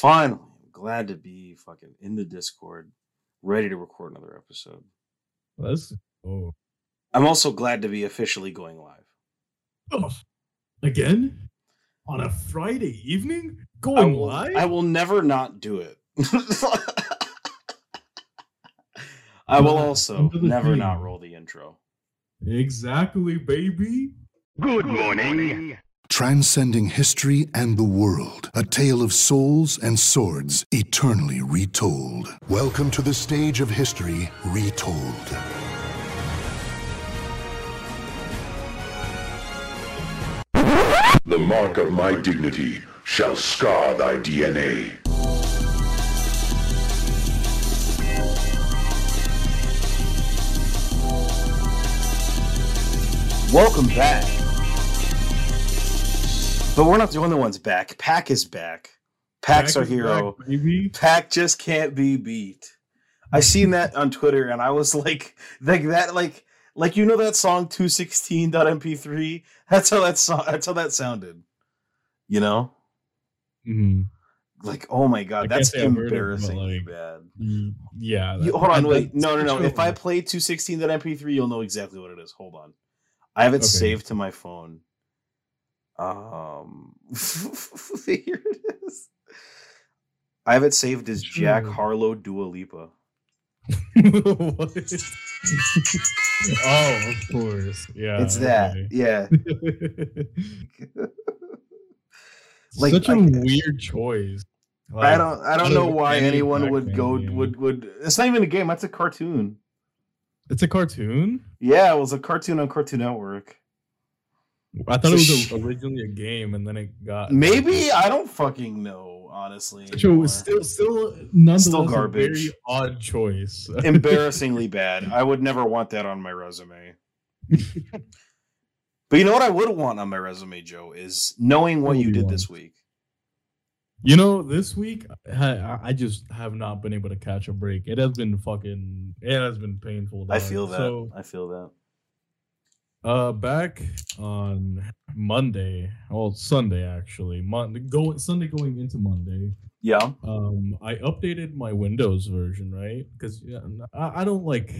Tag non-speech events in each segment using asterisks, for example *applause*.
Finally, I'm glad to be fucking in the Discord, ready to record another episode. That's oh I'm also glad to be officially going live. Oh, again on a Friday evening I going will, live. I will never not do it. *laughs* I will also never theme. not roll the intro. exactly, baby. Good morning. Transcending history and the world, a tale of souls and swords eternally retold. Welcome to the stage of history retold. The mark of my dignity shall scar thy DNA. Welcome back. But we're not the only ones back. Pack is back. Pack's our hero. back. Pack just can't be beat. I seen that on Twitter and I was *laughs* like, like that, like, like you know that song 216.mp3? That's how that song that's how that sounded. You know? Mhm. Like, oh my god, I that's say I've heard it, but, embarrassing like, bad. Y- Yeah. You, hold on, wait. No, no, no. If I play 216.mp3, you'll know exactly what it is. Hold on. I have it Okay. saved to my phone. Um *laughs* here it is. I have it saved as Jack Harlow Dua Lipa. What? *laughs* oh, of course. Yeah. it's that. Yeah. *laughs* Like- Such a like- weird choice. I don't I don't know why any anyone Black would go would would it's not even a game, that's a cartoon. It's a cartoon. Yeah, it was a cartoon on Cartoon Network. I thought it was Sh- a, *laughs* originally a game, and then it got Maybe I don't fucking know, honestly. So anymore. it's still, still, nonetheless, Still A garbage. very odd choice. *laughs* embarrassingly bad. I would never want that on my resume. But you know what I would want on my resume, Joe, is knowing what What you did want? this week. You know, this week I, I just have not been able to catch a break. It has been fucking. It has been painful. I feel that. So, I feel that. Uh, back on Monday, well, Sunday actually, Monday go Sunday going into Monday. Yeah. um i updated my windows version right because yeah, I, I don't like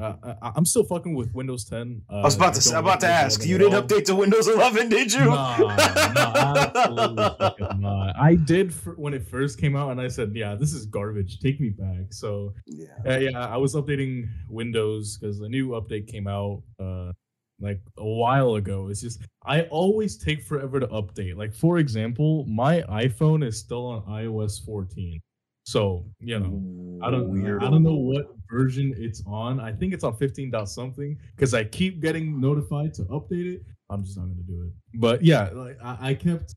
uh, I, i'm still fucking with windows 10 uh, I was about to say, don't about to ask. You didn't update to Windows 11, did you? Nah, nah, absolutely *laughs* fucking not. I did for, when it first came out, and I said, "Yeah, this is garbage. Take me back." So, yeah. uh, yeah, I was updating Windows because the new update came out uh, like a while ago. It's just I always take forever to update. Like for example, my iPhone is still on iOS 14. So you know, I don't. I don't know what version it's on. I think it's on 15 dot something because I keep getting notified to update it. I'm just not gonna do it. But yeah, like I, I kept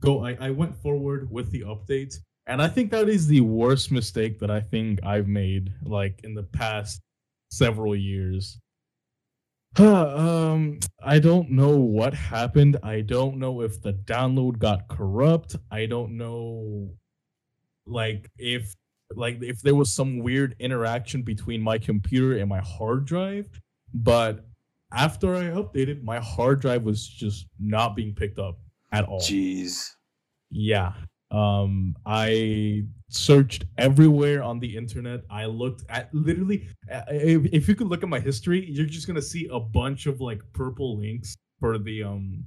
go. I, I went forward with the update, and I think that is the worst mistake that I think I've made like in the past several years. Um, I don't know what happened. I don't know if the download got corrupt. I don't know like if like if there was some weird interaction between my computer and my hard drive but after i updated my hard drive was just not being picked up at all Jeez. yeah um i searched everywhere on the internet. I looked at literally if, if you could look at my history you're just gonna see a bunch of like purple links for the um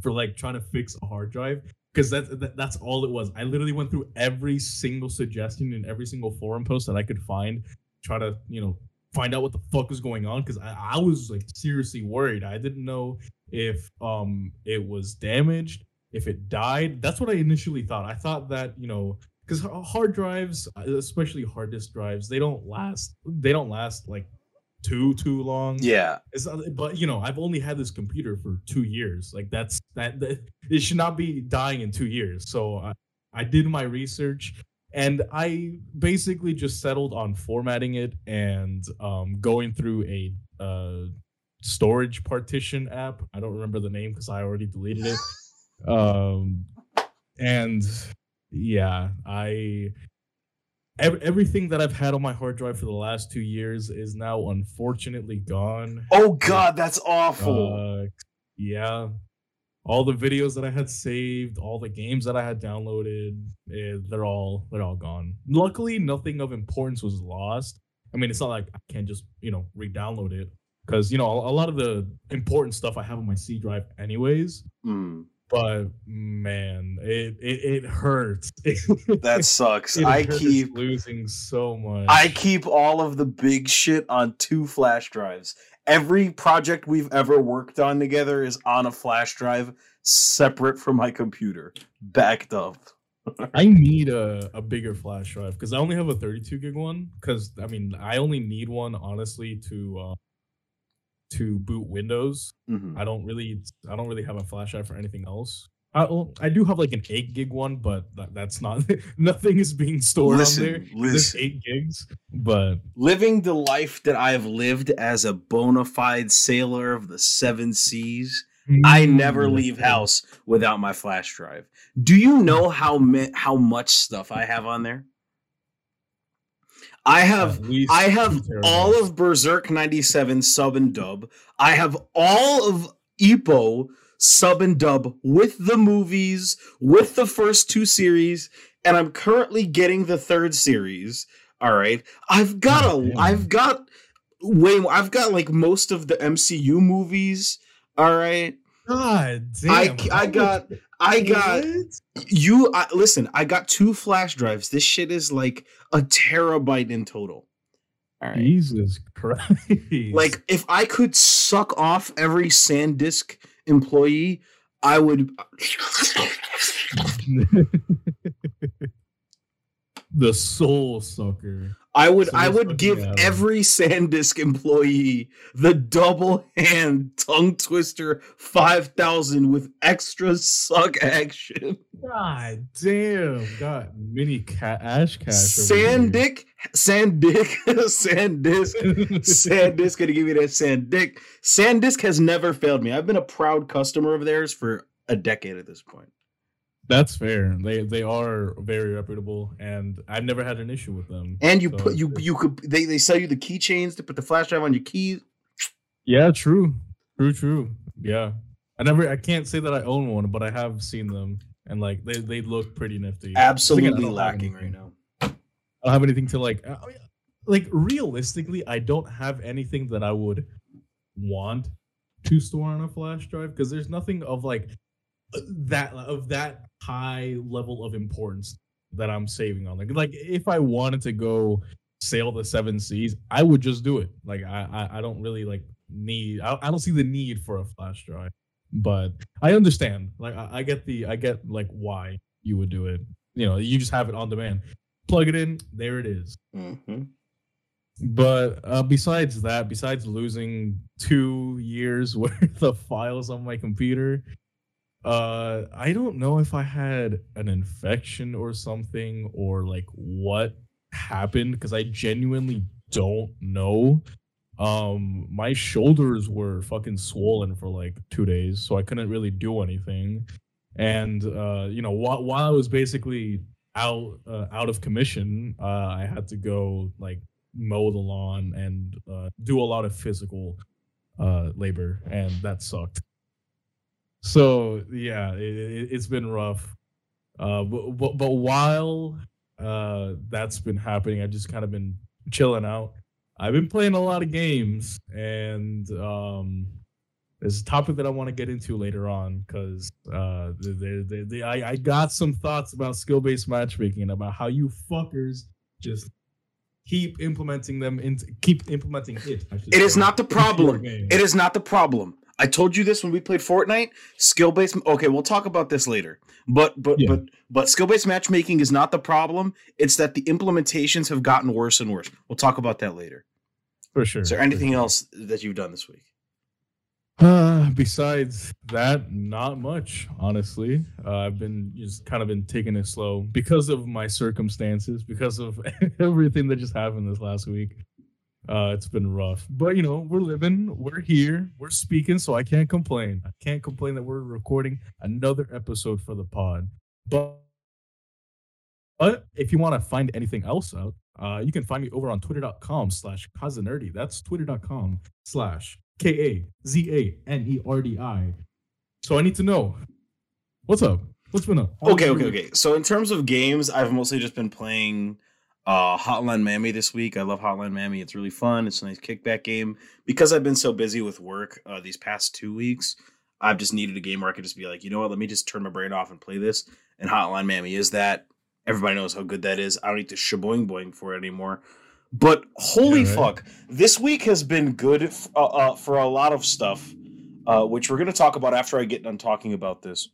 for like trying to fix a hard drive because that's that, that's all it was. I literally went through every single suggestion in every single forum post that i could find try to you know find out what the fuck was going on because I, I was like seriously worried. I didn't know if um it was damaged if it died that's what i initially thought i thought that you know because hard drives especially hard disk drives they don't last they don't last like too too long Yeah. it's not, but you know, I've only had this computer for two years. Like that's that, that it should not be dying in two years. So I, I did my research and I basically just settled on formatting it and um, going through a uh, storage partition app. I don't remember the name because I already deleted it. *laughs* um, and yeah, I ev- everything that I've had on my hard drive for the last two years is now unfortunately gone. Oh god, that's awful. Uh, yeah. all the videos that I had saved, all the games that I had downloaded, eh, they're all they're all gone. Luckily, nothing of importance was lost. I mean, it's not like I can't just you know re-download it because you know a, a lot of the important stuff I have on my C drive anyways. Mm, But man, it it, it hurts. *laughs* that sucks. I keep losing so much. I keep all of the big shit on two flash drives. Every project we've ever worked on together is on a flash drive separate from my computer, backed up. I need a, a bigger flash drive because I only have a 32 gig one. Because I mean, I only need one honestly to uh, to boot Windows. Mhm. I don't really I don't really have a flash drive for anything else. I well, I do have like an eight gig one, but that, that's not *laughs* nothing is being stored Listen, on there. There's eight gigs, but Living the life that I have lived as a bona fide sailor of the seven seas, I never Mm, leave house without my flash drive. Do you know how mi- how much stuff I have on there? I have I have all of Berserk 97 sub and dub. I have all of Epo sub and dub with the movies, with the first two series, and I'm currently getting the third series. All right. I've got a. I've got way more, I've got like most of the MCU movies. All right. God damn. I I got I got you I, listen, I got two flash drives. This shit is like a terabyte in total. All right. Jesus Christ. Like if I could suck off every SanDisk employee, I would *laughs* the soul sucker. I would So I would give out. every SanDisk employee the double hand tongue twister 5000 with extra suck action. God damn. Got mini ca- ash cash. over here. Sandick, Sandick, *laughs* SanDisk, SanDisk gonna give you that SanDick. SanDisk has never failed me. I've been a proud customer of theirs for a decade at this point. That's fair. They they are very reputable, and I've never had an issue with them. And you So put you you could they, they sell you the keychains to put the flash drive on your keys. Yeah, true, true, true. Yeah, I never. I can't say that I own one, but I have seen them, and like they they look pretty nifty. Absolutely lacking right now. I don't have anything to like. uh, like realistically, I don't have anything that I would want to store on a flash drive because there's nothing of like that of that high level of importance that I'm saving on. Like, like if I wanted to go sail the seven seas, I would just do it. Like, I I, I don't really like need. I, I don't see the need for a flash drive, but I understand. Like, I, I get the I get like why you would do it. You know, you just have it on demand. Plug it in, there it is. Mm-hmm. But uh, besides that, besides losing two years *laughs* worth of files on my computer, uh, I don't know if I had an infection or something or like what happened because I genuinely don't know. Um, my shoulders were fucking swollen for like two days, so I couldn't really do anything. And uh, you know, while while I was basically out uh, out of commission, uh, I had to go like mow the lawn and uh, do a lot of physical uh, labor, and that sucked. So yeah, it, it, it's been rough. Uh, but, but but while uh, that's been happening, I've just kind of been chilling out. I've been playing a lot of games, and um, there's a topic that I want to get into later on because uh, the, the, the, the, I, I got some thoughts about skill based matchmaking and about how you fuckers just keep implementing them into keep implementing it. It is not the problem. It is not the problem. I told you this when we played Fortnite. Skill based. Okay, we'll talk about this later. But but Yeah. but but skill based matchmaking is not the problem. It's that the implementations have gotten worse and worse. We'll talk about that later. for sure. Is there anything sure. else that you've done this week? Uh, besides that, not much, honestly. Uh, I've been just kind of been taking it slow because of my circumstances, because of *laughs* everything that just happened this last week. Uh, it's been rough, but you know, we're living, we're here, we're speaking, so I can't complain. I can't complain that we're recording another episode for the pod. But, but if you want to find anything else out, uh, you can find me over on twitter.com slash kazanerdy. That's twitter.com slash K A Z A N E R D I. So I need to know what's up. What's been up? How Okay, okay, okay. So in terms of games, I've mostly just been playing uh Hotline Miami this week. I love Hotline Miami. It's really fun. It's a nice kickback game. Because I've been so busy with work uh, these past two weeks, I've just needed a game where I could just be like, you know what, let me just turn my brain off and play this. And Hotline Miami is that. Everybody knows how good that is. I don't need to shaboing boing for it anymore. But holy Yeah, right. fuck, this week has been good f- uh, uh, for a lot of stuff, uh, which we're going to talk about after I get done talking about this.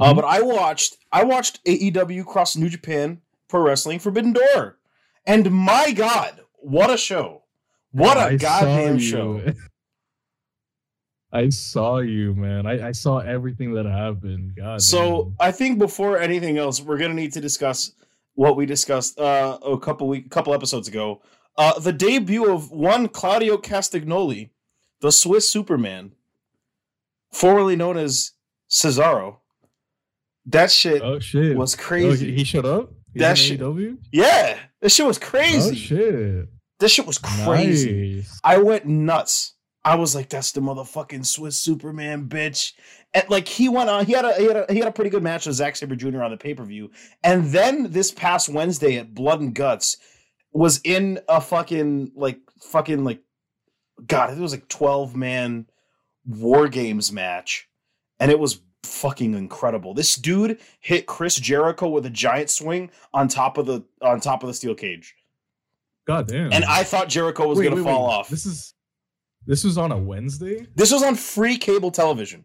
Uh, Mhm. but I watched I watched AEW Cross New Japan Pro Wrestling Forbidden Door, and my God, what a show! What a I goddamn show! *laughs* I saw you, man. I, I saw everything that happened. God. So damn. I think before anything else, we're gonna need to discuss what we discussed uh, a couple week, couple episodes ago. Uh, the debut of one Claudio Castagnoli, the Swiss Superman, formerly known as Cesaro. That shit oh shit, was Oh, crazy. he, he showed up. That shit- yeah, this shit was crazy. Oh shit, This shit was crazy. Nice. I went nuts. I was like, "That's the motherfucking Swiss Superman, bitch!" And like he went on, he had a he had a, he had a pretty good match with Zack Sabre Jr. on the pay per view, and then this past Wednesday at Blood and Guts was in a fucking like fucking like God, it was like twelve man War Games match, and it was fucking incredible. This dude hit Chris Jericho with a giant swing on top of the on top of the steel cage, God damn. and I thought Jericho was Wait, gonna wait, fall wait. off. This is this was on a Wednesday. This was on free cable television.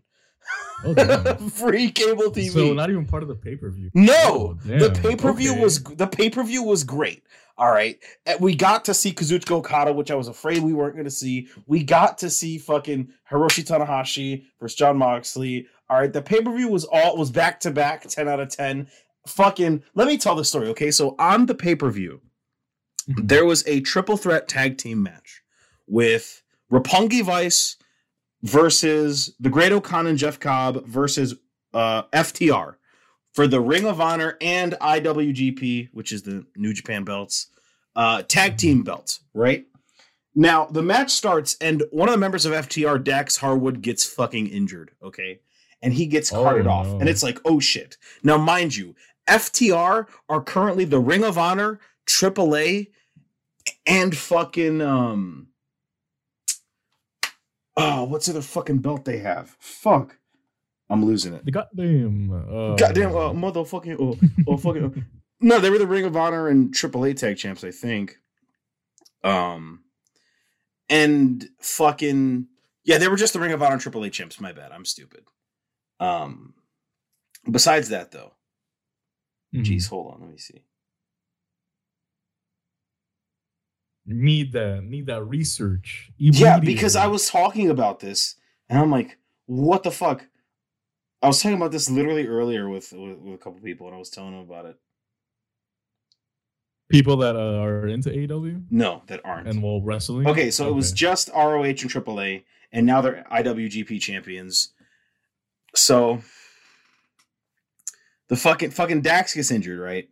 Oh *laughs* free cable TV. so not even part of the pay per view. no, Oh, the pay per view Okay. was the pay per view was great. All right, And we got to see Kazuchika Okada, which I was afraid we weren't going to see. We got to see fucking Hiroshi Tanahashi versus Jon Moxley. All right, the pay per view was all was back to back, ten out of ten. Fucking, let me tell the story. Okay, so on the pay per view, Mhm. there was a triple threat tag team match with Roppongi Vice versus the Great-O-Khan and Jeff Cobb versus uh, FTR for the Ring of Honor and IWGP, which is the New Japan belts, uh, tag team belts, right? Now the match starts, and one of the members of FTR, Dax Harwood, gets fucking injured. Okay, and he gets Oh, carted off, and it's like, oh shit. Now, mind you, FTR are currently the Ring of Honor, AAA, and fucking um. Oh, what's the other fucking belt they have? Fuck, I'm losing it. The goddamn. Uh, Goddamn, uh, motherfucking, oh, oh, fucking. No, they were the Ring of Honor and AAA tag champs, I think. Um, and fucking yeah, they were just the Ring of Honor and AAA champs. My bad, I'm stupid. Um, besides that though, mhm. jeez, hold on, let me see. Need that. Need that research. Yeah, because I was talking about this, and I'm like, what the fuck? I was talking about this literally earlier with with, with a couple people, and I was telling them about it. people that uh, are into AEW No, that aren't. and well wrestling. Okay, so it was just ROH and AAA, and now they're IWGP champions. So the fucking fucking Dax gets injured, right?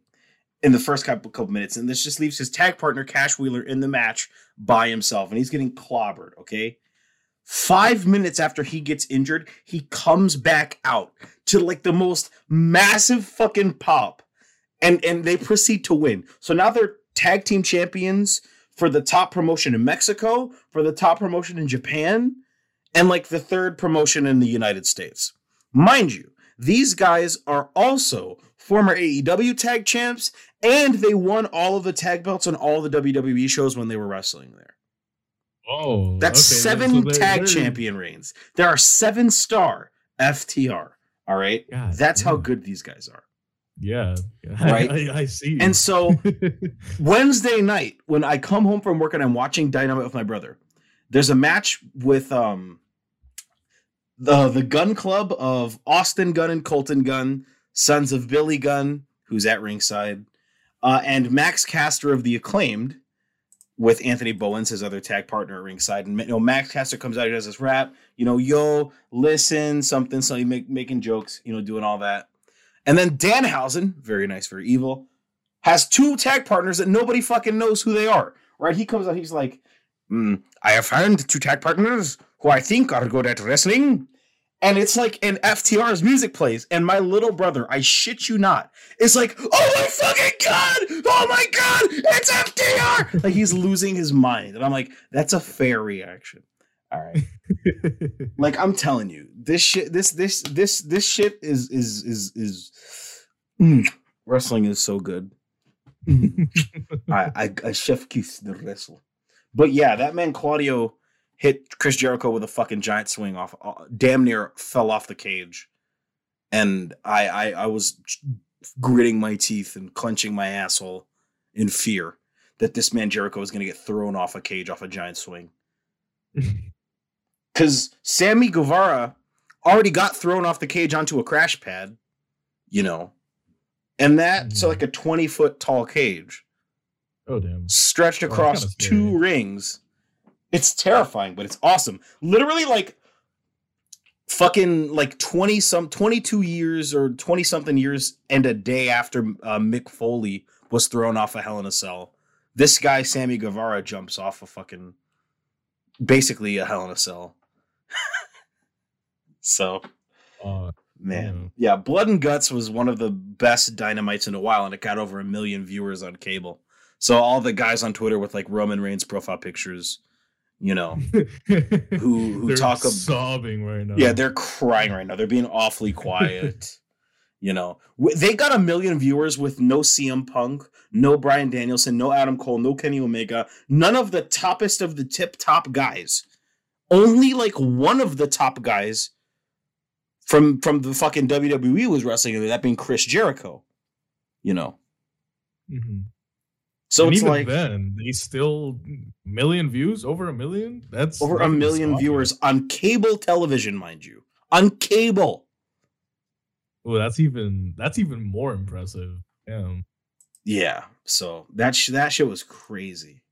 In the first couple couple minutes, and this just leaves his tag partner Cash Wheeler in the match by himself, and he's getting clobbered. Okay, five minutes after he gets injured, he comes back out to like the most massive fucking pop, and and they proceed to win. So now they're tag team champions for the top promotion in Mexico, for the top promotion in Japan, and like the third promotion in the United States. Mind you, these guys are also former AEW tag champs, and they won all of the tag belts on all the WWE shows when they were wrestling there. Oh, That's okay, seven they're- tag they're- champion reigns. There are seven star FTR. All right. God That's how good these guys are. Yeah, *laughs* Right? I, I see. And so *laughs* Wednesday night, when I come home from work and I'm watching Dynamite with my brother, there's a match with um the the Gunn Club of Austin Gunn and Colton Gunn, sons of Billy Gunn, who's at ringside, uh, and Max Caster of the Acclaimed, with Anthony Bowens, his other tag partner at ringside. And you know, Max Caster comes out, he does this rap, you know, yo, listen, something, something, make, making jokes, you know, doing all that. And then Danhausen, very nice, very evil, has two tag partners that nobody fucking knows who they are. Right? He comes out, he's like, "Mm, I have found two tag partners who I think are good at wrestling. and it's like and FTR's music plays, and my little brother, I shit you not, is like, oh my fucking god, oh my god, it's FTR! like he's losing his mind, and I'm like, that's a fair reaction. All right, *laughs* like I'm telling you, this shit, this this this this shit is is is is mm, wrestling is so good. *laughs* I, I I chef kiss the wrestle, but yeah, that man Claudio hit Chris Jericho with a fucking giant swing off, uh, damn near fell off the cage, and I I, I was gritting my teeth and clenching my asshole in fear that this man Jericho was going to get thrown off a cage off a giant swing. *laughs* Because Sammy Guevara already got thrown off the cage onto a crash pad, you know, and that's Mhm. like a 20 foot tall cage oh damn. stretched Oh, across kinda two rings. It's terrifying, but it's awesome. Literally, like fucking like 20 some 22 years or 20 something years and a day after uh, Mick Foley was thrown off a Hell in a Cell. This guy, Sammy Guevara, jumps off a fucking basically a Hell in a Cell. *laughs* so Uh, Man, yeah, Blood and Guts was one of the best dynamites in a while, and it got over a million viewers on cable. So all the guys on Twitter with like Roman Reigns profile pictures, you know, *laughs* who who They're talk ab- sobbing right now. yeah, they're crying right now. They're being awfully *laughs* quiet. you know, they got a million viewers with no CM Punk, no Bryan Danielson, no Adam Cole, no Kenny Omega, none of the toppest of the tip top guys. Only like one of the top guys from from the fucking WWE was wrestling, that being Chris Jericho. You know, Mhm. So And it's even like then they still million views, over a million. That's over a million viewers on cable television, mind you, on cable. Oh, that's even that's even more impressive. Damn. Yeah, so that sh- that shit was crazy.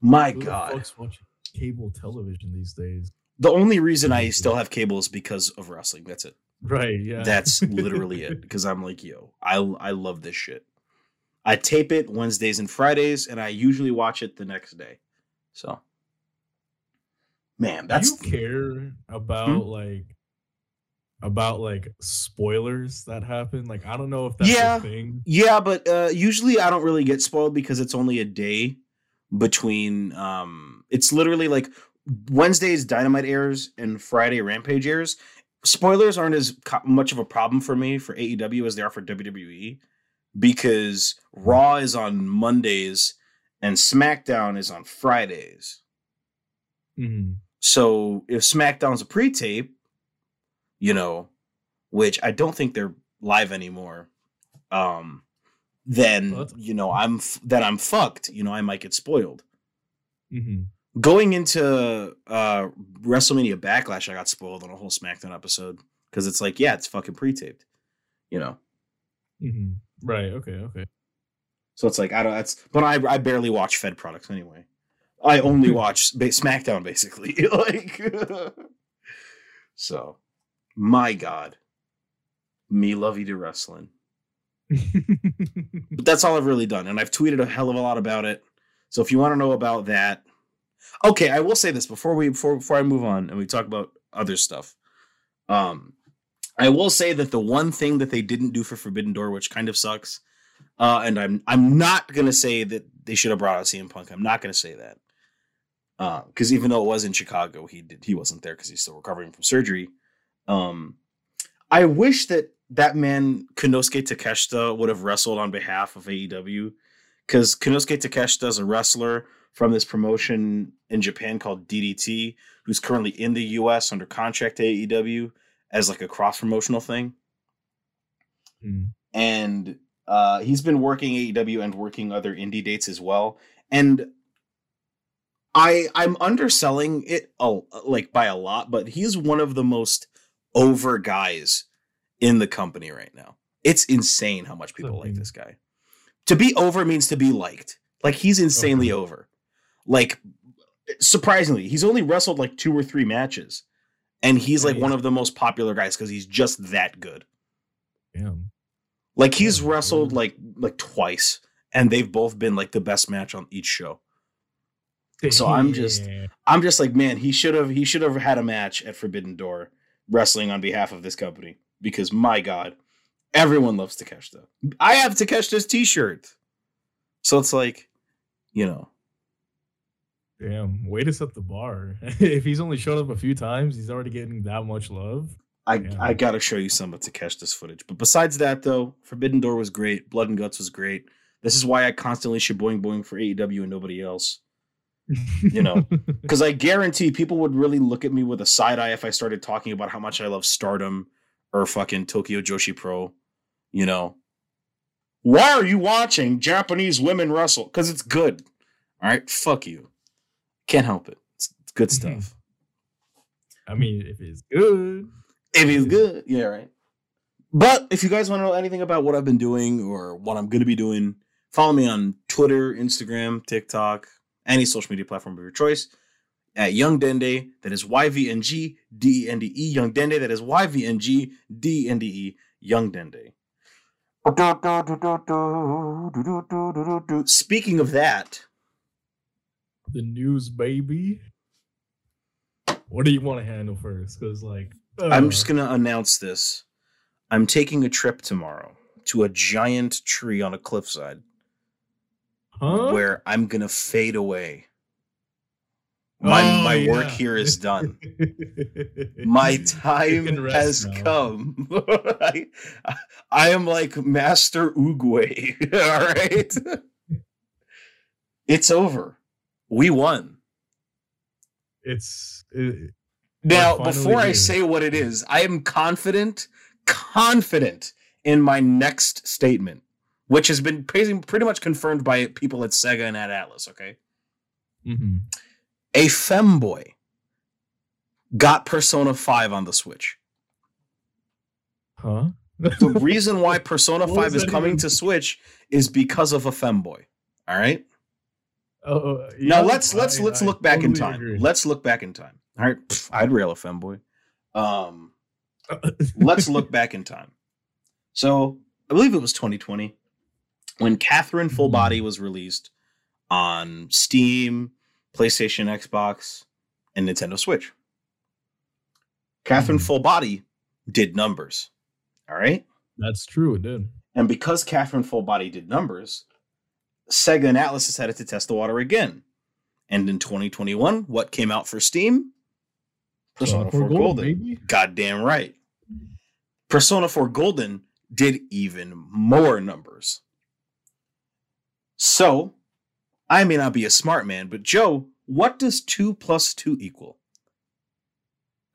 My Who God, fuck's watching cable television these days? the only reason I still have cable is because of wrestling. That's it. Right. Yeah. That's *laughs* literally it. Because I'm like, yo, I I love this shit. I tape it Wednesdays and Fridays, and I usually watch it the next day. So, man, that's Do you care about Hmm? like about like spoilers that happen? Like I don't know if that's Yeah. a thing. Yeah, but uh, usually I don't really get spoiled because it's only a day between. Um, it's literally like Wednesday's Dynamite airs and Friday Rampage airs. Spoilers aren't as co- much of a problem for me for AEW as they are for WWE because Raw is on Mondays and SmackDown is on Fridays. Mhm. So if SmackDown's a pre-tape, you know, which I don't think they're live anymore, um, then you know I'm f- then I'm fucked. You know, I might get spoiled. Mhm. Going into uh WrestleMania Backlash, I got spoiled on a whole SmackDown episode because it's like, yeah, it's fucking pre-taped. You know, Mhm. Right. Okay. Okay. so it's like I don't. That's but I I barely watch Fed products anyway. I only *laughs* watch ba- SmackDown basically. *laughs* like, *laughs* so my God, me love you to wrestling. But that's all I've really done, and I've tweeted a hell of a lot about it. So if you want to know about that, okay, I will say this before we before before I move on and we talk about other stuff. Um, I will say that the one thing that they didn't do for Forbidden Door, which kind of sucks, uh, and I'm I'm not gonna say that they should have brought out CM Punk. I'm not gonna say that, because even though it was in Chicago, he did he wasn't there because he's still recovering from surgery. Um, I wish that that man Konosuke Takeshita would have wrestled on behalf of AEW, because Konosuke Takeshita is a wrestler from this promotion in Japan called DDT, who's currently in the US under contract to AEW as like a cross promotional thing Mhm. and uh, he's been working AEW and working other indie dates as well. And I I'm underselling it a, like by a lot, but he's one of the most over guys in the company right now. It's insane how much people like this guy. To be over means to be liked. Like he's insanely Okay. over. Like surprisingly, he's only wrestled like two or three matches. And he's like one of the most popular guys because he's just that good. Damn. Like he's Yeah, wrestled like like twice, and they've both been like the best match on each show. So I'm just- I'm just like, man, he should have he should have had a match at Forbidden Door wrestling on behalf of this company because my God, everyone loves Takeshita. I have Takeshita's T-shirt, so it's like, you know, Damn, way to set the bar. *laughs* if he's only showed up a few times, he's already getting that much love. I. I gotta show you some of Takeshita's footage. But besides that, though, Forbidden Door was great. Blood and Guts was great. This is why I constantly shaboing boing for AEW and nobody else. You know, *laughs* Because I guarantee people would really look at me with a side eye if I started talking about how much I love Stardom or fucking Tokyo Joshi Pro. You know, why are you watching Japanese women wrestle? Because it's good. All right, fuck you. Can't help it. It's, it's good Mhm. stuff. I mean, if it's good. If it's good, yeah, right. But if you guys want to know anything about what I've been doing or what I'm going to be doing, follow me on Twitter, Instagram, TikTok, any social media platform of your choice at Young Dende. That is Y V N G D E N D E. Young Dende. That is Y V N G D E N D E. Young Dende. Speaking of that, The news, baby. What do you want to handle first? Because, like, I'm uh, just going to announce this. I'm taking a trip tomorrow to a giant tree on a cliffside. huh? where I'm gonna fade away. My Oh, my work here is done. *laughs* My time has now. come. *laughs* I, I am like Master Oogway. *laughs* All right. it's over. We won. It's it, Now, before I say what it is, I am confident, confident in my next statement, which has been pretty, pretty much confirmed by people at Sega and at Atlus. Okay. mhm. a femboy got Persona 5 on the Switch. huh? The reason why *laughs* Persona 5 is coming even to? Switch is because of a femboy. All right? Oh, now let's let's I- let's I look back in time. agree. Let's look back in time. All right? Pff, I'd rail a femboy. Um *laughs* let's look back in time. So, I believe it was 2020 when Catherine Full Mhm. Body was released on Steam, PlayStation, Xbox, and Nintendo Switch. Catherine Mhm. Full Body did numbers. All right? That's true, It did. And because Catherine Full Body did numbers, Sega and Atlus decided to test the water again. And in 2021, what came out for Steam? Persona 4 Golden. baby. Goddamn right. Persona 4 Golden did even more numbers. So, I may not be a smart man, but Joe, what does 2 plus 2 equal?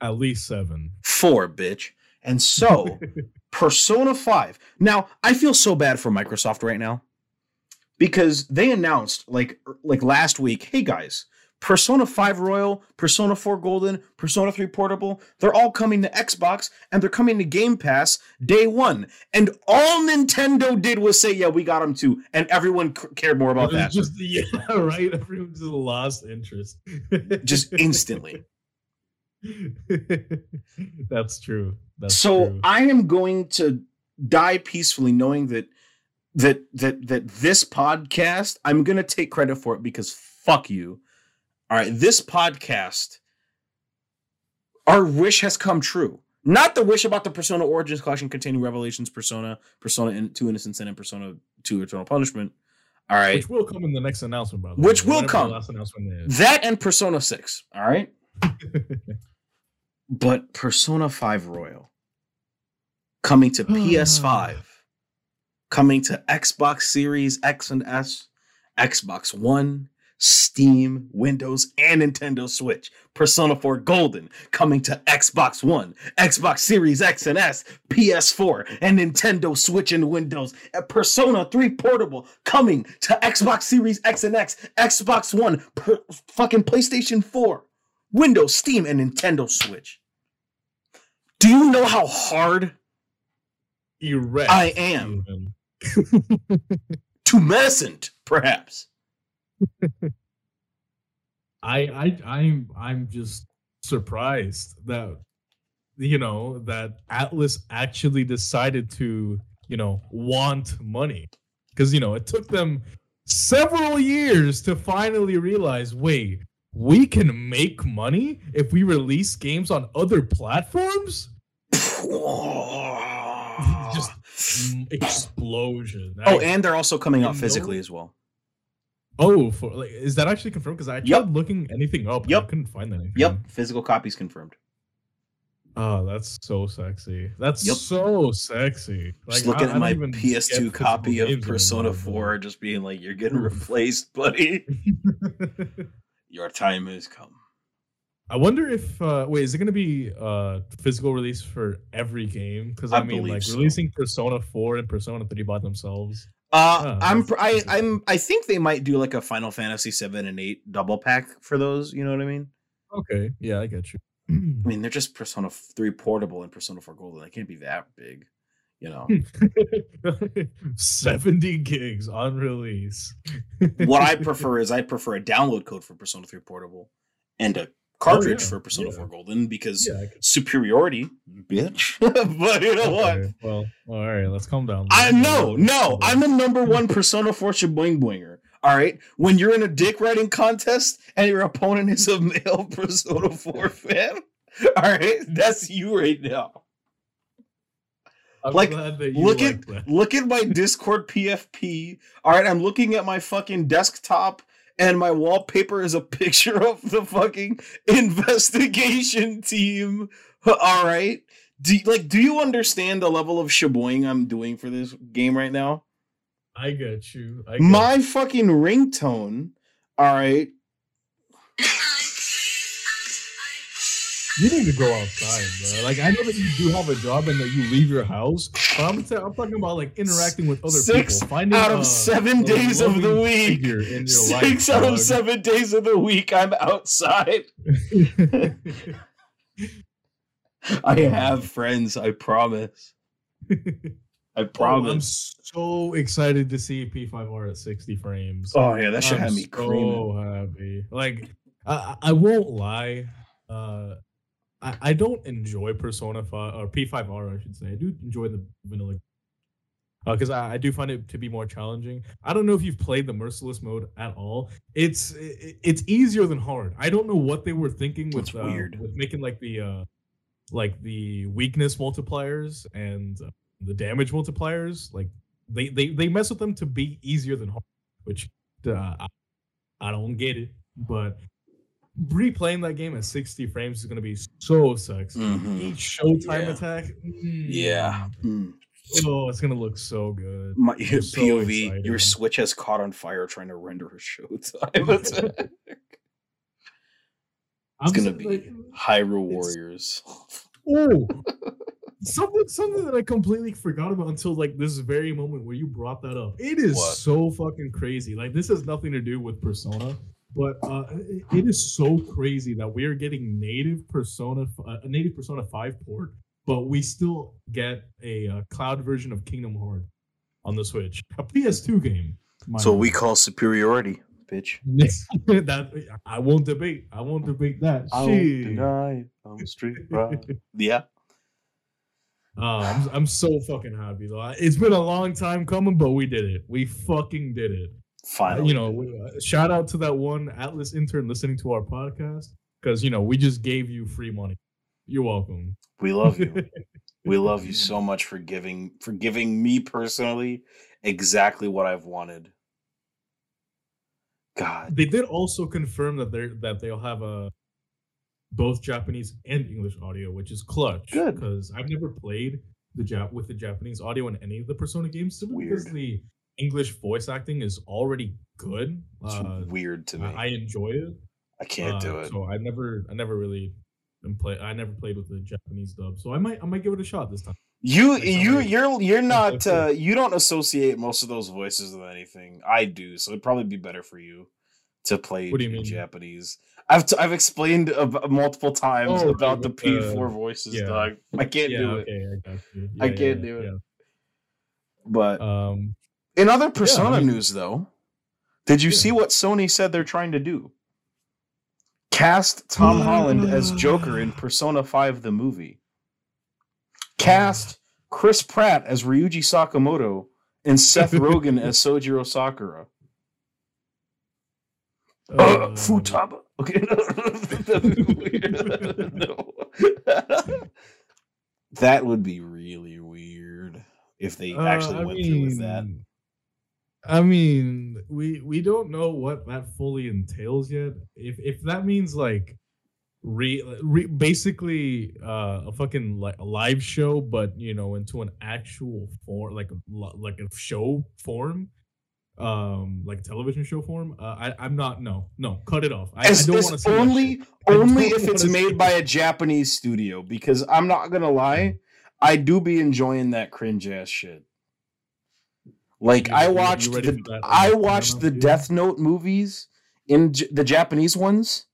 At least seven. 4, bitch. And so, *laughs* Persona 5. Now, I feel so bad for Microsoft right now because they announced like er, like last week, hey guys, Persona 5 Royal, Persona 4 Golden, Persona 3 Portable, they're all coming to Xbox and they're coming to Game Pass day 1. And all Nintendo did was say, "Yeah, we got them too." And everyone c- cared more about that. Just yeah, *laughs* right. Everyone just lost interest. Just *laughs* instantly. That's true. That's so true. I am going to die peacefully knowing that that that that this podcast I'm going to take credit for it because fuck you. All right, this podcast our wish has come true. Not the wish about the Persona Origins collection containing Revelations, Persona, Persona in- 2 Innocent Sin, and Persona 2 Eternal Punishment. All right. which will come in the next announcement, by the way. Which way. will Whatever the come. Last announcement is. That and Persona 6. All right. *laughs* but Persona 5 Royal coming to *sighs* PS5, coming to Xbox Series X and S, Xbox One, Steam, Windows, and Nintendo Switch. Persona 4 Golden coming to Xbox One, Xbox Series X and S, PS4, and Nintendo Switch and Windows. And Persona 3 Portable coming to Xbox Series X and X, Xbox One, per- fucking PlayStation 4, Windows, Steam, and Nintendo Switch. Do you know how hard Erect, I am. even. *laughs* tumescent, perhaps? *laughs* I I I'm I'm just surprised that you know that Atlus actually decided to you know want money because you know it took them several years to finally realize wait we can make money if we release games on other platforms. *laughs* Just mm, explosion. oh, I- and they're also coming out physically know- as well. oh, for like, is that actually confirmed? Because I tried Yep. looking anything up. and I Yep. couldn't find anything. Yep, physical copies confirmed. Oh, that's so sexy. That's Yep. so sexy. Just Like, looking I- I at don't my PS2 copy of Persona 4, just being like, "You're getting replaced, buddy. *laughs* Your time has come." I wonder if uh wait, is it gonna be uh physical release for every game? Because I, I mean like so. releasing Persona 4 and Persona 3 by themselves. Uh, I'm I. I'm I think they might do like a Final Fantasy 7 and 8 double pack for those, you know what I mean? Okay, yeah, I get you. *clears throat* I mean, they're just Persona 3 portable and Persona 4 Golden. They can't be that big, you know. *laughs* 70 gigs on release. what I *laughs* prefer is I prefer a download code for Persona 3 portable and a cartridge Oh, yeah, for Persona yeah. 4 Golden because Yeah, superiority, bitch. *laughs* but you know what? Okay, Well, all right, let's calm down. I no, no, I'm the number one *laughs* Persona 4 Shaboing Boinger. All right. When you're in a dick riding contest and your opponent is a male *laughs* Persona 4 fan, all right, that's you right now. I'm like, glad that you Look like at that. look at my Discord PFP. All right, I'm looking at my fucking desktop and my wallpaper is a *laughs* picture of the fucking *laughs* investigation team. *laughs* All right. Do, like, do you understand the level of shaboing I'm doing for this game right now? I get you. I My fucking ringtone. All right. You need to go outside, bro. Like I know that you do have a job and that you leave your house, but I'm, ta- I'm talking about like interacting with other Six people. Finding out of a- seven days of the week. figure in your Six life, out of seven days of the week, I'm outside. *laughs* I have friends. I promise. I *laughs* Oh, I'm so excited to see P5R at 60 frames. Oh, yeah, that should I'm have me so creaming. happy. Like I, I I won't lie. Uh, I, I don't enjoy Persona 5 or P5R, I should say. I do enjoy the vanilla because I, I do find it to be more challenging. I don't know if you've played the merciless mode at all. It's it, it's easier than hard. I don't know what they were thinking with uh, weird. with making like the uh like the weakness multipliers and uh, the damage multipliers. Like they they they mess with them to be easier than hard, which uh, I, I don't get it. But replaying that game at 60 frames is going to be so sexy. Mhm. Each Showtime Yeah. attack, mm, Yeah. Mm. Oh, it's gonna look so good. My I'm POV, your Switch has caught on fire trying to render a showtime. *laughs* attack. I'm gonna be like, Hyrule Warriors. oh, *laughs* something something that I completely forgot about until like this very moment where you brought that up. It is What? so fucking crazy. Like this has nothing to do with Persona, but uh, it- is so crazy that we are getting native Persona, uh, a native Persona Five port, but we still get a uh, cloud version of Kingdom Hearts on the Switch, a PS2 game. So you. we call superiority, bitch. *laughs* that I won't debate. I won't debate that. Shit. deny. I'm straight *laughs* right. Yeah. Oh, I'm, I'm so fucking happy though. It's been a long time coming, but we did it. We fucking did it. Uh, Finally. you know, we- uh, shout out to that one Atlus intern listening to our podcast because you know we just gave you free money. You're welcome. we love you. *laughs* we love you so much for giving for giving me personally exactly what I've wanted. God. they did also confirm that they're that they'll have a both Japanese and English audio, which is clutch. Good. because I've never played the Jap with the Japanese audio in any of the Persona games simply because the English voice acting is already good. It's Uh, weird to me. I, I enjoy it. I can't do Uh, it. So I never, I never really play. I never played with the Japanese dub, so I might, I might give it a shot this time. You Like you you're you're not uh you don't associate most of those voices with anything. I do, so it'd probably be better for you to play What do you mean? Japanese. I've t- I've explained ab- multiple times Oh, about the P four voices, yeah. dog. I can't yeah, do it. okay, I got you. I can't yeah, do it. yeah. But Um, in other Persona mean- news, though, did you Yeah. see what Sony said they're trying to do? Cast Tom Holland as Joker in Persona 5 the movie. Cast Chris Pratt as Ryuji Sakamoto and Seth *laughs* Rogen as Sojiro Sakura. Uh, uh, Futaba. Okay, no, that'd be weird. no. that would be really weird if they Uh, actually I went through with that. I mean, we we don't know what that fully entails yet. If if that means like re, re basically uh, a fucking like a live show, but you know into an actual form, like a like a show form, um, like television show form. Uh, I I'm not no no cut it off. I, I don't want to only only if it's made by a Japanese studio because I'm not gonna lie, I do be enjoying that cringe ass shit. Like I watched the I watched the? Death Note movies in J- the Japanese ones.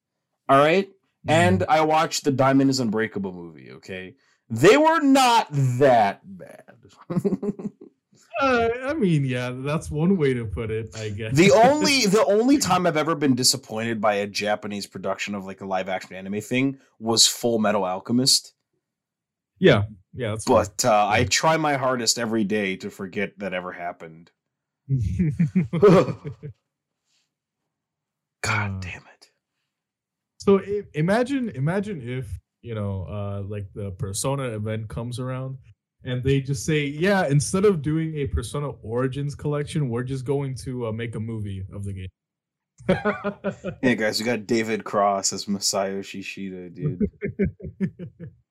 All right, Mm-hmm. and I watched the Diamond is Unbreakable movie. Okay, they were not that bad. *laughs* Uh, I mean, yeah, that's one way to put it. I guess the only *laughs* the only time I've ever been disappointed by a Japanese production of like a live action anime thing was Full Metal Alchemist. yeah yeah. But uh, I try my hardest every day to forget that ever happened. *laughs* God Uh, damn it! so imagine imagine if you know uh like the persona event comes around and they just say yeah instead of doing a persona origins collection we're just going to uh, make a movie of the game Hey guys, we *laughs* got David Cross as Masayoshi Shido, dude. *laughs*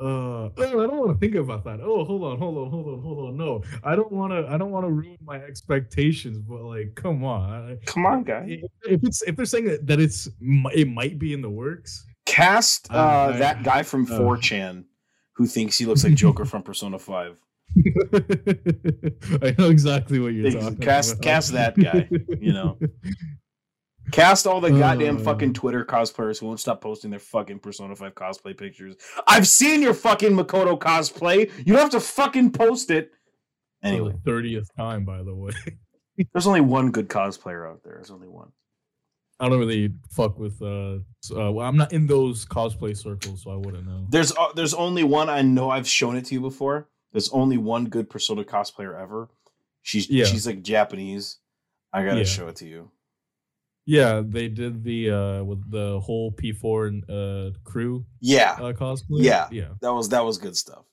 uh oh, i don't want to think about that oh hold on hold on hold on hold on no i don't want to i don't want to ruin my expectations but like come on Come on, guy if if it's if they're saying that, that it's it might be in the works Cast uh, Uh, I- that guy from uh. 4chan who thinks he looks like Joker from Persona 5. *laughs* I know exactly what you're Ex- talking cast- about. cast that guy, you know. *laughs* Cast all the goddamn Uh. fucking Twitter cosplayers who won't stop posting their fucking Persona 5 cosplay pictures. I've seen your fucking Makoto cosplay. You don't have to fucking post it. Anyway, the thirtieth time, by the way. *laughs* there's only one good cosplayer out there. There's only one. I don't really fuck with. Uh, uh well, I'm not in those cosplay circles, so I wouldn't know. There's uh, there's only one I know I've shown it to you before. There's only one good Persona cosplayer ever. She's Yeah. she's like Japanese. I gotta Yeah. show it to you. Yeah, they did the uh with the whole P4 and uh crew Yeah, uh cosplay. Yeah. yeah, that was that was good stuff.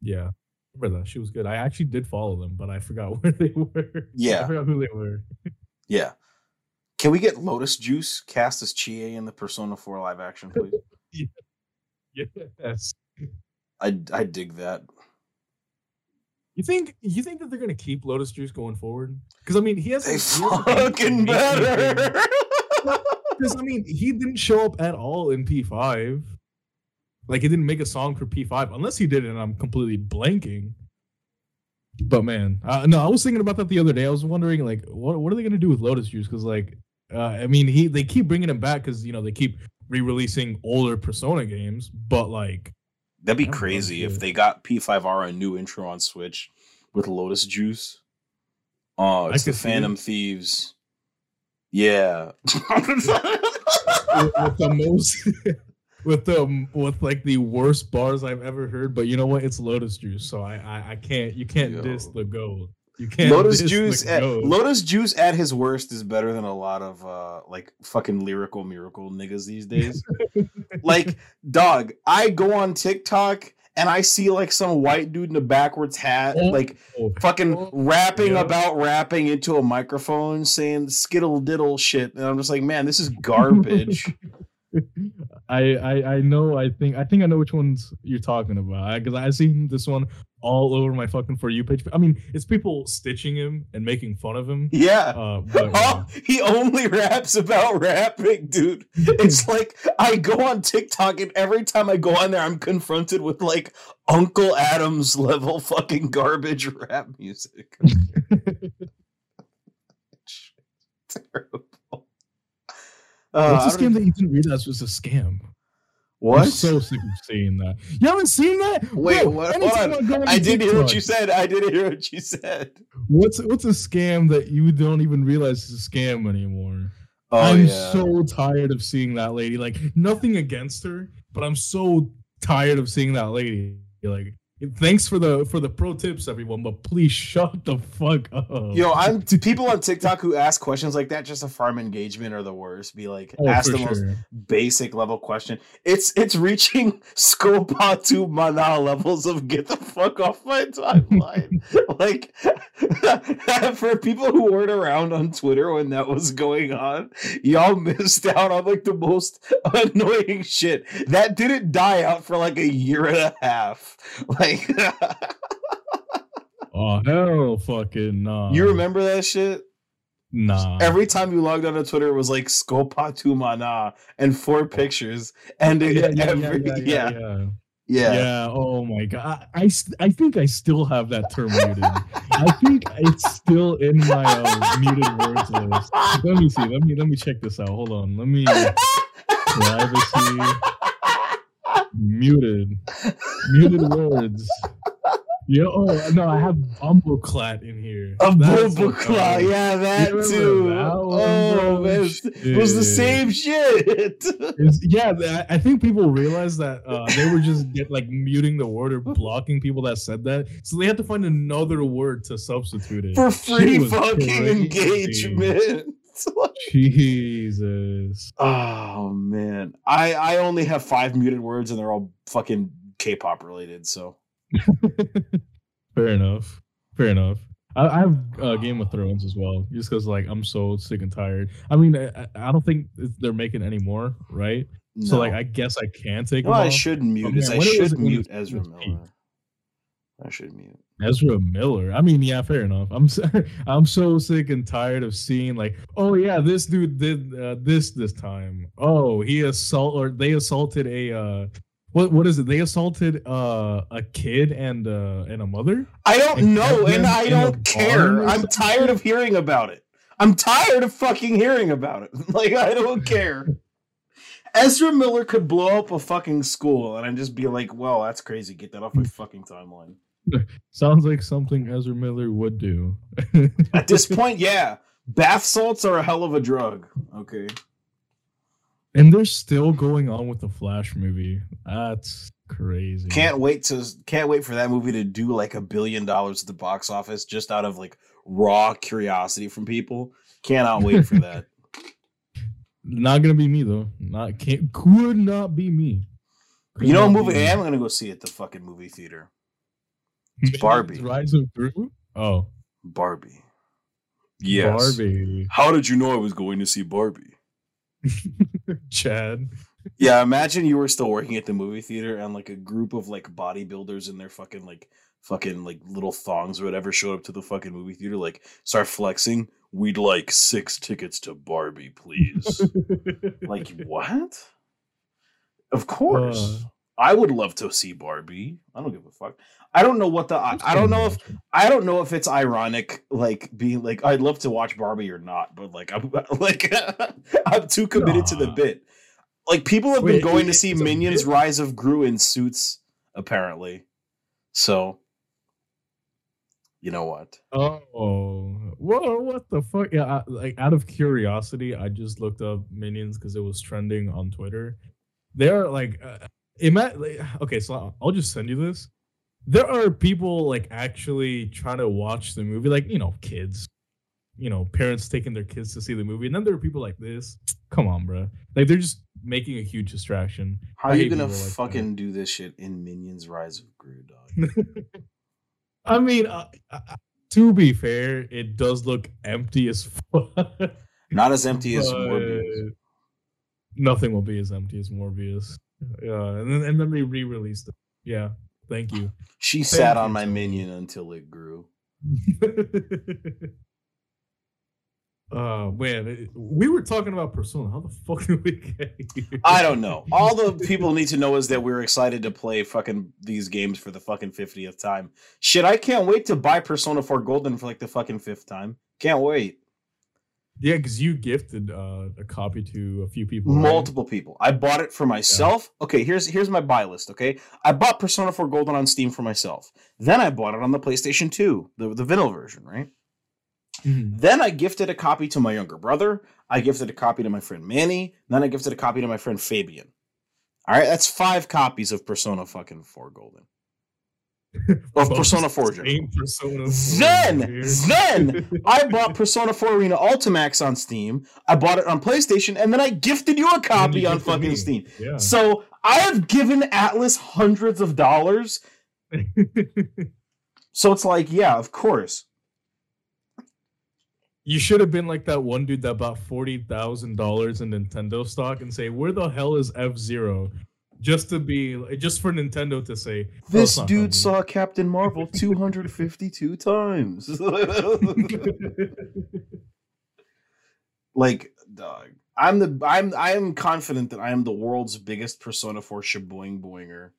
yeah. Remember that she was good. I actually did follow them, but I forgot *laughs* where they were. Yeah. I forgot who they were. Yeah. Can we get Lotus Juice cast as Chie in the Persona 4 live action, please? *laughs* Yes. I I dig that. You think you think that they're gonna keep Lotus Juice going forward? Because I mean, he has They fucking better. *laughs* Because I mean, he didn't show up at all in P5. Like he didn't make a song for P5, unless he did, and I'm completely blanking. But man, uh, no, I was thinking about that the other day. I was wondering, like, what what are they gonna do with Lotus Juice? Because like, uh, I mean, he they keep bringing him back because you know they keep re-releasing older Persona games, but like, That'd be I don't know, crazy if they got P5R a new intro on Switch with Lotus Juice. Oh, it's the see it. Phantom Thieves. Yeah. with, with the most. *laughs* With the with like the worst bars I've ever heard, but you know what? It's Lotus Juice, so I I, I can't you can't diss the goat. You can't Lotus Juice at. Lotus Juice at his worst is better than a lot of uh like fucking lyrical miracle niggas these days. *laughs* like dog, I go on TikTok and I see like some white dude in a backwards hat Oh, like fucking oh, rapping yeah. about rapping into a microphone saying skittle diddle shit and I'm just like, man, this is *laughs* garbage. *laughs* I, I I know I think I think I know which ones you're talking about because I've seen this one all over my fucking for you page. I mean, it's people stitching him and making fun of him. yeah. Uh, but, *laughs* Oh, he only raps about rapping, dude. *laughs* It's like I go on TikTok and every time I go on there, I'm confronted with like Uncle Adams level fucking garbage rap music. Terrible. Uh, what's game even- that you didn't realize was a scam? What? I'm so sick of seeing that. You haven't seen that? Wait, what? anytime Hold on. go I did hear what you said. I didn't hear what you said. What's what's a scam that you don't even realize is a scam anymore? Oh I'm yeah. so tired of seeing that lady. Like nothing against her, but I'm so tired of seeing that lady. Like Thanks for the for the pro tips, everyone. But please shut the fuck up. Yo, I'm people on TikTok who ask questions like that just to farm engagement are the worst. Be like, Oh, ask the most basic level question. It's it's reaching *laughs* Scopatu Mana levels of get the fuck off my timeline. *laughs* like *laughs* for people who weren't around on Twitter when that was going on, y'all missed out on like the most annoying shit. That didn't die out for like a year and a half. Like *laughs* Oh hell, fucking nah. you remember that shit? Nah. Every time you logged on to Twitter, it was like Scopatu Mana and four pictures ending yeah, *laughs* yeah, every yeah, yeah, yeah, yeah. yeah. Oh my god. I, I, I think I still have that term muted. I think it's still in my uh, muted words list. Let me see. Let me let me check this out. Hold on. Let me *laughs* privacy muted muted words. Yeah. Oh no, I have bumbleclat in here. A Boba yeah, that too. that oh, man, it was the same shit. It's- yeah, I think people realized that uh, they were just get, like muting the word or *laughs* blocking people that said that, so they had to find another word to substitute it For free fucking crazy. engagement. *laughs* Jesus. oh man, I I only have five muted words and they're all fucking K-pop related. So *laughs* Fair enough. Fair enough. I, I have uh, Game of Thrones as well, just because like I'm so sick and tired. I mean, I, I- don't think they're making any more, right? So like, I guess I can take. them I should mute Oh, man, I when it was should mute Ezra. Miller. I should mute. Ezra Miller. I mean, yeah, fair enough. I'm so, *laughs* I'm so sick and tired of seeing like, oh yeah, this dude did uh, this this time. Oh, he assault or they assaulted a uh, what what is it? They assaulted uh a kid and uh and a mother. I don't And know, and I don't care. I'm tired of hearing about it. I'm tired of fucking hearing about it. *laughs* Like I don't care. Ezra Miller could blow up a fucking school, and I'd just be like, "Well, that's crazy. Get that off my fucking timeline." *laughs* Sounds like something Ezra Miller would do. At *laughs* this point, yeah, bath salts are a hell of a drug. Okay, and they're still going on with the Flash movie. That's crazy. can't wait to can't wait for that movie to do like a billion dollars at the box office just out of like raw curiosity from people. Cannot wait for *laughs* that. Not gonna be me though. Not can't could not be me. Could you know, be movie I am gonna go see at the fucking movie theater. It's Barbie. Rise of Gru? Oh, Barbie. Yeah. Barbie. How did you know I was going to see Barbie? *laughs* Chad. Yeah, imagine you were still working at the movie theater and like a group of like bodybuilders in their fucking like fucking like little thongs or whatever showed up to the fucking movie theater, like start flexing. We'd like six tickets to Barbie, please. *laughs* like what? Of course. Uh. I would love to see Barbie. I don't give a fuck. I don't know what the I, I don't know if I don't know if it's ironic, like being like I'd love to watch Barbie or not, but like I'm *laughs* like *laughs* I'm too committed to the bit. Like people have Wait, been going to see Minions? Rise of Gru in suits, apparently. So, you know what? Oh, whoa! What the fuck? Yeah, I, like out of curiosity, I just looked up Minions because it was trending on Twitter. They're like, uh, ima- like, *sighs* okay, so I'll just send you this. There are people like actually trying to watch the movie, like you know, kids, you know, parents taking their kids to see the movie, and then there are people like this. Come on, bro! Like they're just making a huge distraction. How I are you gonna like that. fucking do this shit in Minions: Rise of Gru, dog? *laughs* I mean, uh, uh, to be fair, it does look empty as *laughs* fuck. Not as empty as Morbius. Nothing will be as empty as Morbius. Yeah, and then and then they re-released it. Yeah, thank you. She Thank sat on my minion until it grew. Oh *laughs* man, it- we were talking about Persona. How the fuck did we get here? I don't know. All the people need to know is that we're excited to play fucking these games for the fucking 50th time. Shit, I can't wait to buy Persona 4 Golden for like the fucking fifth time. Can't wait. Yeah, because you gifted uh, a copy to a few people. right? Multiple people. I bought it for myself. Okay, here's here's my buy list, okay? I bought Persona 4 Golden on Steam for myself. Then I bought it on the PlayStation 2, the, the vanilla version, right? Mhm. Then I gifted a copy to my younger brother. I gifted a copy to my friend Manny. Then I gifted a copy to my friend Fabian. All right, that's five copies of Persona fucking 4 Golden. *laughs* Of Most Persona 4 gen. Persona 4 Then, then *laughs* I bought Persona 4 Arena Ultimax on Steam. I bought it on PlayStation, and then I gifted you a copy you on fucking me. Steam. Yeah. So I have given Atlus hundreds of dollars. *laughs* So it's like, yeah, of course. You should have been like that one dude that bought forty thousand dollars in Nintendo stock and say, "Where the hell is F Zero? Just to be, just for Nintendo to say, "Oh, This dude coming." saw Captain Marvel *laughs* 252 times. *laughs* like, dog. I'm the I'm I am confident that I am the world's biggest Persona 4 shaboing boinger.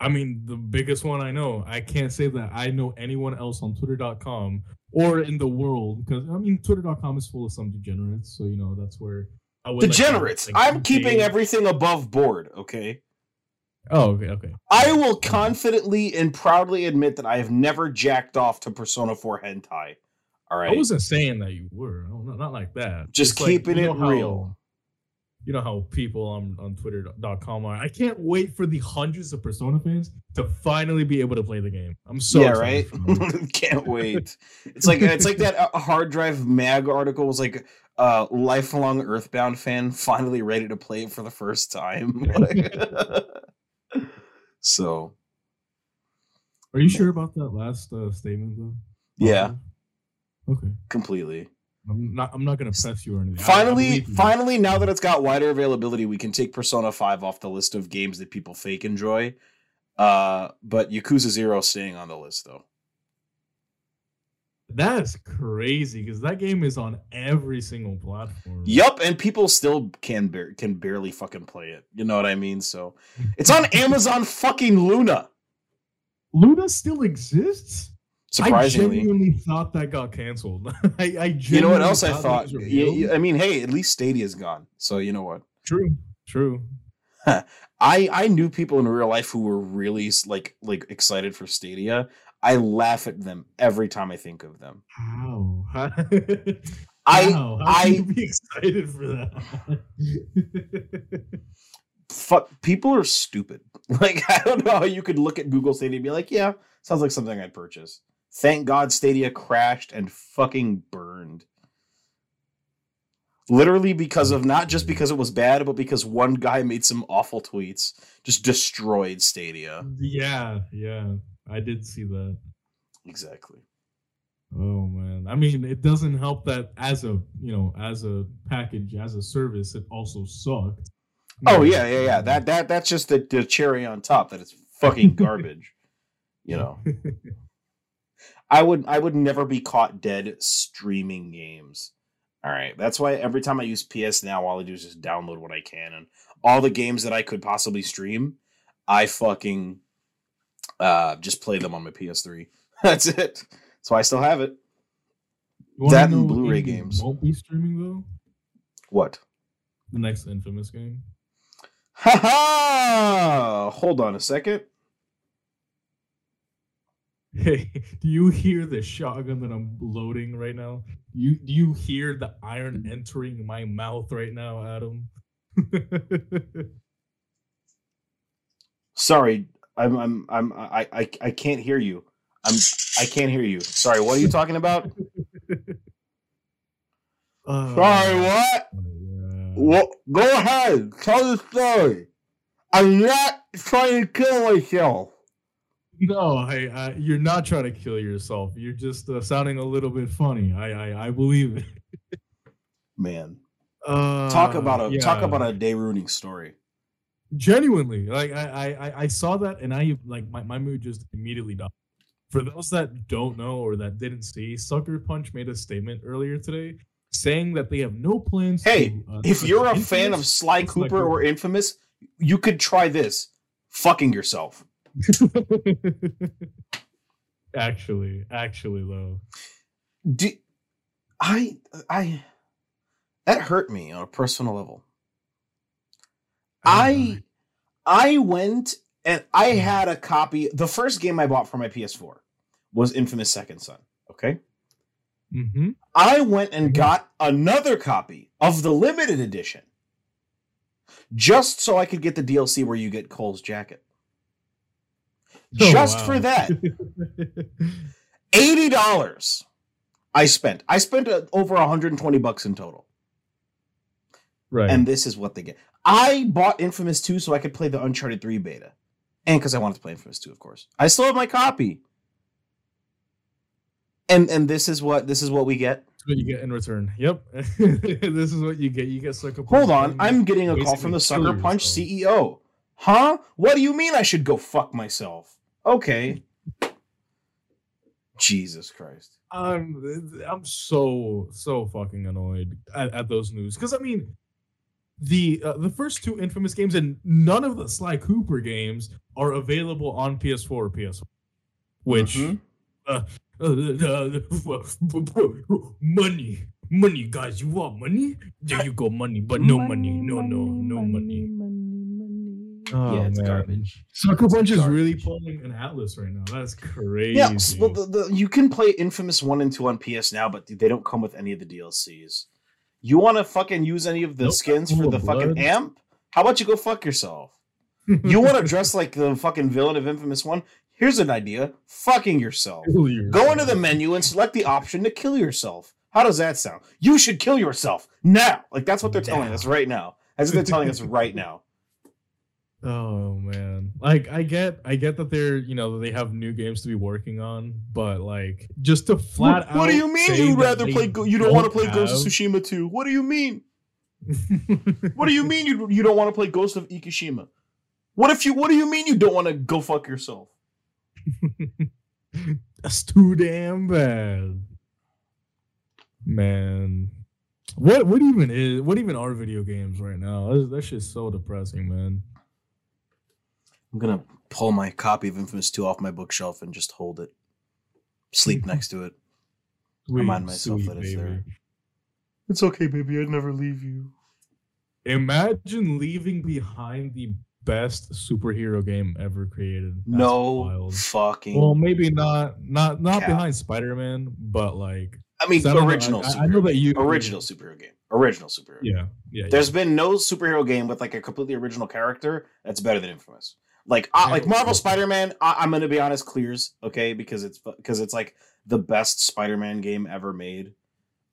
I mean, the biggest one I know. I can't say that I know anyone else on Twitter.com or in the world because I mean, Twitter.com is full of some degenerates. So you know that's where Degenerates. like, I'm keeping everything above board, okay? Oh, okay, okay. I will confidently and proudly admit that I have never jacked off to Persona 4 hentai. All right. I wasn't saying that you were. No, not, like that. Just like, keeping you it how- real. You know how people on, on Twitter.com are. I can't wait for the hundreds of Persona fans to finally be able to play the game. I'm so yeah, right. *laughs* Can't wait. It's like it's like that uh, hard drive mag article was like uh lifelong Earthbound fan finally ready to play it for the first time. Like- *laughs* so Are you sure about that last uh, statement though? yeah, Okay. completely. I'm not. I'm not gonna press you or anything. Finally, finally, now that it's got wider availability, we can take Persona Five off the list of games that people fake enjoy. Uh, but Yakuza Zero staying on the list though. That's crazy because that game is on every single platform. Yup, and people still can bar- can barely fucking play it. You know what I mean? So it's on *laughs* Amazon fucking Luna. Luna still exists. Surprisingly, I genuinely thought that got canceled. *laughs* I, I you know what else I thought? was Y- revealed. y- I mean, hey, at least Stadia's gone. So you know what? True. True. *laughs* I I knew people in real life who were really like like excited for Stadia. I laugh at them every time I think of them. How? *laughs* How? I How? I- be excited for that? *laughs* fuck people are stupid. *laughs* Like I don't know how you could look at Google Stadia and be like, yeah, sounds like something I'd purchase. Thank God Stadia crashed and fucking burned. Literally because of not just because it was bad, but because one guy made some awful tweets, just destroyed Stadia. yeah, yeah. I did see that. Exactly. Oh man. I mean, it doesn't help that as a you know, as a package, as a service, it also sucked. Oh yeah, yeah, yeah. That that that's just the, the cherry on top. That it's fucking *laughs* garbage. you know. I would I would never be caught dead streaming games. All right. That's why every time I use PS now, all I do is just download what I can and all the games that I could possibly stream, I fucking uh just play them on my PS3. *laughs* That's it. So I still have it. That and Blu-ray games. Won't be streaming though. What? The next infamous game. Ha ha! Hold on a second. *laughs* Hey, do you hear the shotgun that I'm loading right now? You do you hear the iron entering my mouth right now, Adam? *laughs* Sorry, I'm I'm I'm I I, I can't hear you. I'm I can't hear you. Sorry, what are you talking about? Uh, *laughs* Sorry, what? yeah. What? Go ahead, tell the story. I'm not trying to kill myself. No, hey, uh, you're not trying to kill yourself. You're just uh, sounding a little bit funny. I I, I believe it. Man, Uh, talk about a talk about a day ruining story. Genuinely like I, I I- saw that and i like my, my mood just immediately died for those that don't know or that didn't see sucker punch made a statement earlier today saying that they have no plans Hey, to, uh, If you're a fan of Sly Sly Cooper or Infamous, you could try this. Fucking yourself. *laughs* actually actually though Do, I I that hurt me on a personal level. I I went and I had a copy. The first game I bought for my PS4 was Infamous Second Son. Okay. mm-hmm. I went and got another copy of the limited edition just so I could get the DLC where you get Cole's jacket. Oh, Just wow. for that, *laughs* eighty dollars. I spent. I spent uh, over 120 bucks in total, right. and this is what they get. I bought Infamous 2 so I could play the Uncharted 3 beta, and because I wanted to play Infamous 2, of course. I still have my copy, and and this is what this is what we get. That's what you get in return. Yep. *laughs* this is what you get. You get sucker punch. Hold on, I'm getting a call from the Sucker Punch. CEO. Huh? What do you mean I should go fuck myself? Okay. *laughs* Jesus Christ. I'm I'm so so fucking annoyed at, at those news because I mean the uh, the first two infamous games and none of the Sly Cooper games are available on PS4 or PS, which Mhm. uh, uh, money money guys you want money there you go money but no money, no no no money. Oh, yeah, it's man. garbage. Sucker Punch is really garbage. pulling an Atlus right now. That's crazy. Yeah, s- well, the, the, you can play Infamous 1 and 2 on PS now, but they don't come with any of the DLCs. You want to fucking use any of the Nope, skins for the fucking blood. amp? How about you go fuck yourself? *laughs* You want to dress like the fucking villain of Infamous 1? Here's an idea fucking yourself. Go into the menu and select the option to kill yourself. How does that sound? You should kill yourself now. Like that's what they're telling us right now. That's what they're telling us right now. Oh man. Like I get I get that they're, you know, they have new games to be working on, but like just to flat What, *laughs* what do you mean you'd rather play? Go- you don't want to play Ghost of have- Tsushima 2? What do you mean? What do you mean you you don't want to play Ghost of Ikishima? What if you? What do you mean you don't want to go fuck yourself? *laughs* That's too damn bad. Man. What what even is what even are video games right now? That, that shit's so depressing, man. I'm gonna pull my copy of Infamous 2 off my bookshelf and just hold it, sleep *laughs* next to it. Remind myself that it's there. It's okay, baby. I'd never leave you. Imagine leaving behind the best superhero game ever created. That's no wild. fucking. Well, maybe not not not Cap. behind Spider-Man, but like I mean I don't know, original. I, I know that you original superhero game. Original superhero. Yeah, yeah. There's been no superhero game with like a completely original character that's better than Infamous. Like, uh, like Marvel Spider-Man. I- I'm gonna be honest, clears okay because it's because it's like the best Spider-Man game ever made.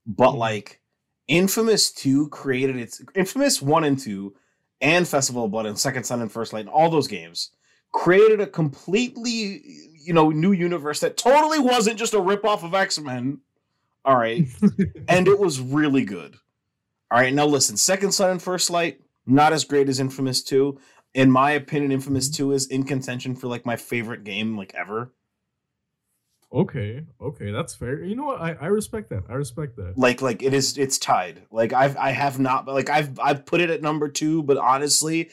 But Mhm. like, Infamous Two created its Infamous One and Two, and Festival of Blood and Second Son and First Light, and all those games created a completely you know new universe that totally wasn't just a ripoff of X-Men. All right *laughs* and it was really good. All right, now listen, Second Son and First Light, not as great as Infamous 2. In my opinion, Infamous mm-hmm. 2 is in contention for like my favorite game like ever. okay, okay, that's fair. You know what? I, I respect that. I respect that. Like like it is it's tied. Like I've I have not like I've I've put it at number 2, but honestly,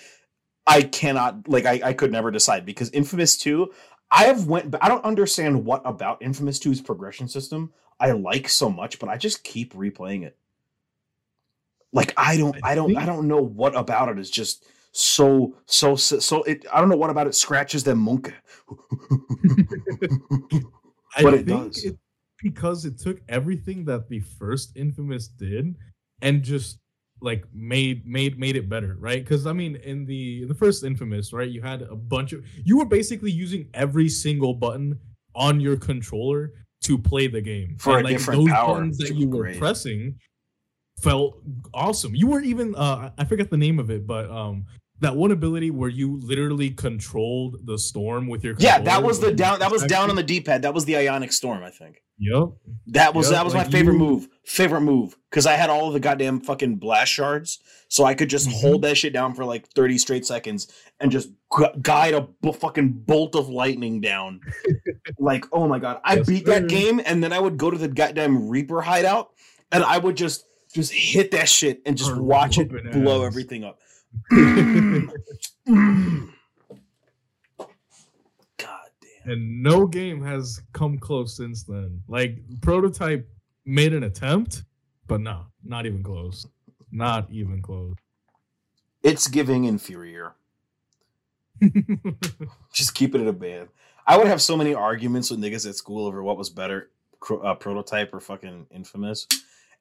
I cannot like I, I could never decide because Infamous 2, I have went I don't understand what about Infamous 2's progression system I like so much, but I just keep replaying it. Like I don't I I don't I don't know what about it is just so so so, so it I don't know what about it scratches them monkey. *laughs* I But it think does. it because it took everything that the first Infamous did and just like made made made it better, right? Because I mean, in the in the first Infamous, right, you had a bunch of you were basically using every single button on your controller to play the game For And, a like different those power, buttons that you were great. pressing felt awesome. You weren't even uh I forget the name of it, but um that one ability where you literally controlled the storm with your yeah, that was the down that was down on the D-pad. That was the ionic storm, I think. Yep. That was Yep, that was like my favorite you- move. Favorite move because I had all of the goddamn fucking blast shards, so I could just Mhm. hold that shit down for like thirty straight seconds and just gu- guide a fucking bolt of lightning down. *laughs* like, oh my god, I Yes, beat that game, and then I would go to the goddamn Reaper hideout, and I would just just hit that shit and just Start watch it blow ass. everything up. God damn. and no game has come close since then. Like prototype made an attempt, but no, not even close. Not even close. It's giving inferior. *laughs* Just keep it at a band. I would have so many arguments with niggas at school over what was better, uh, Prototype or fucking Infamous.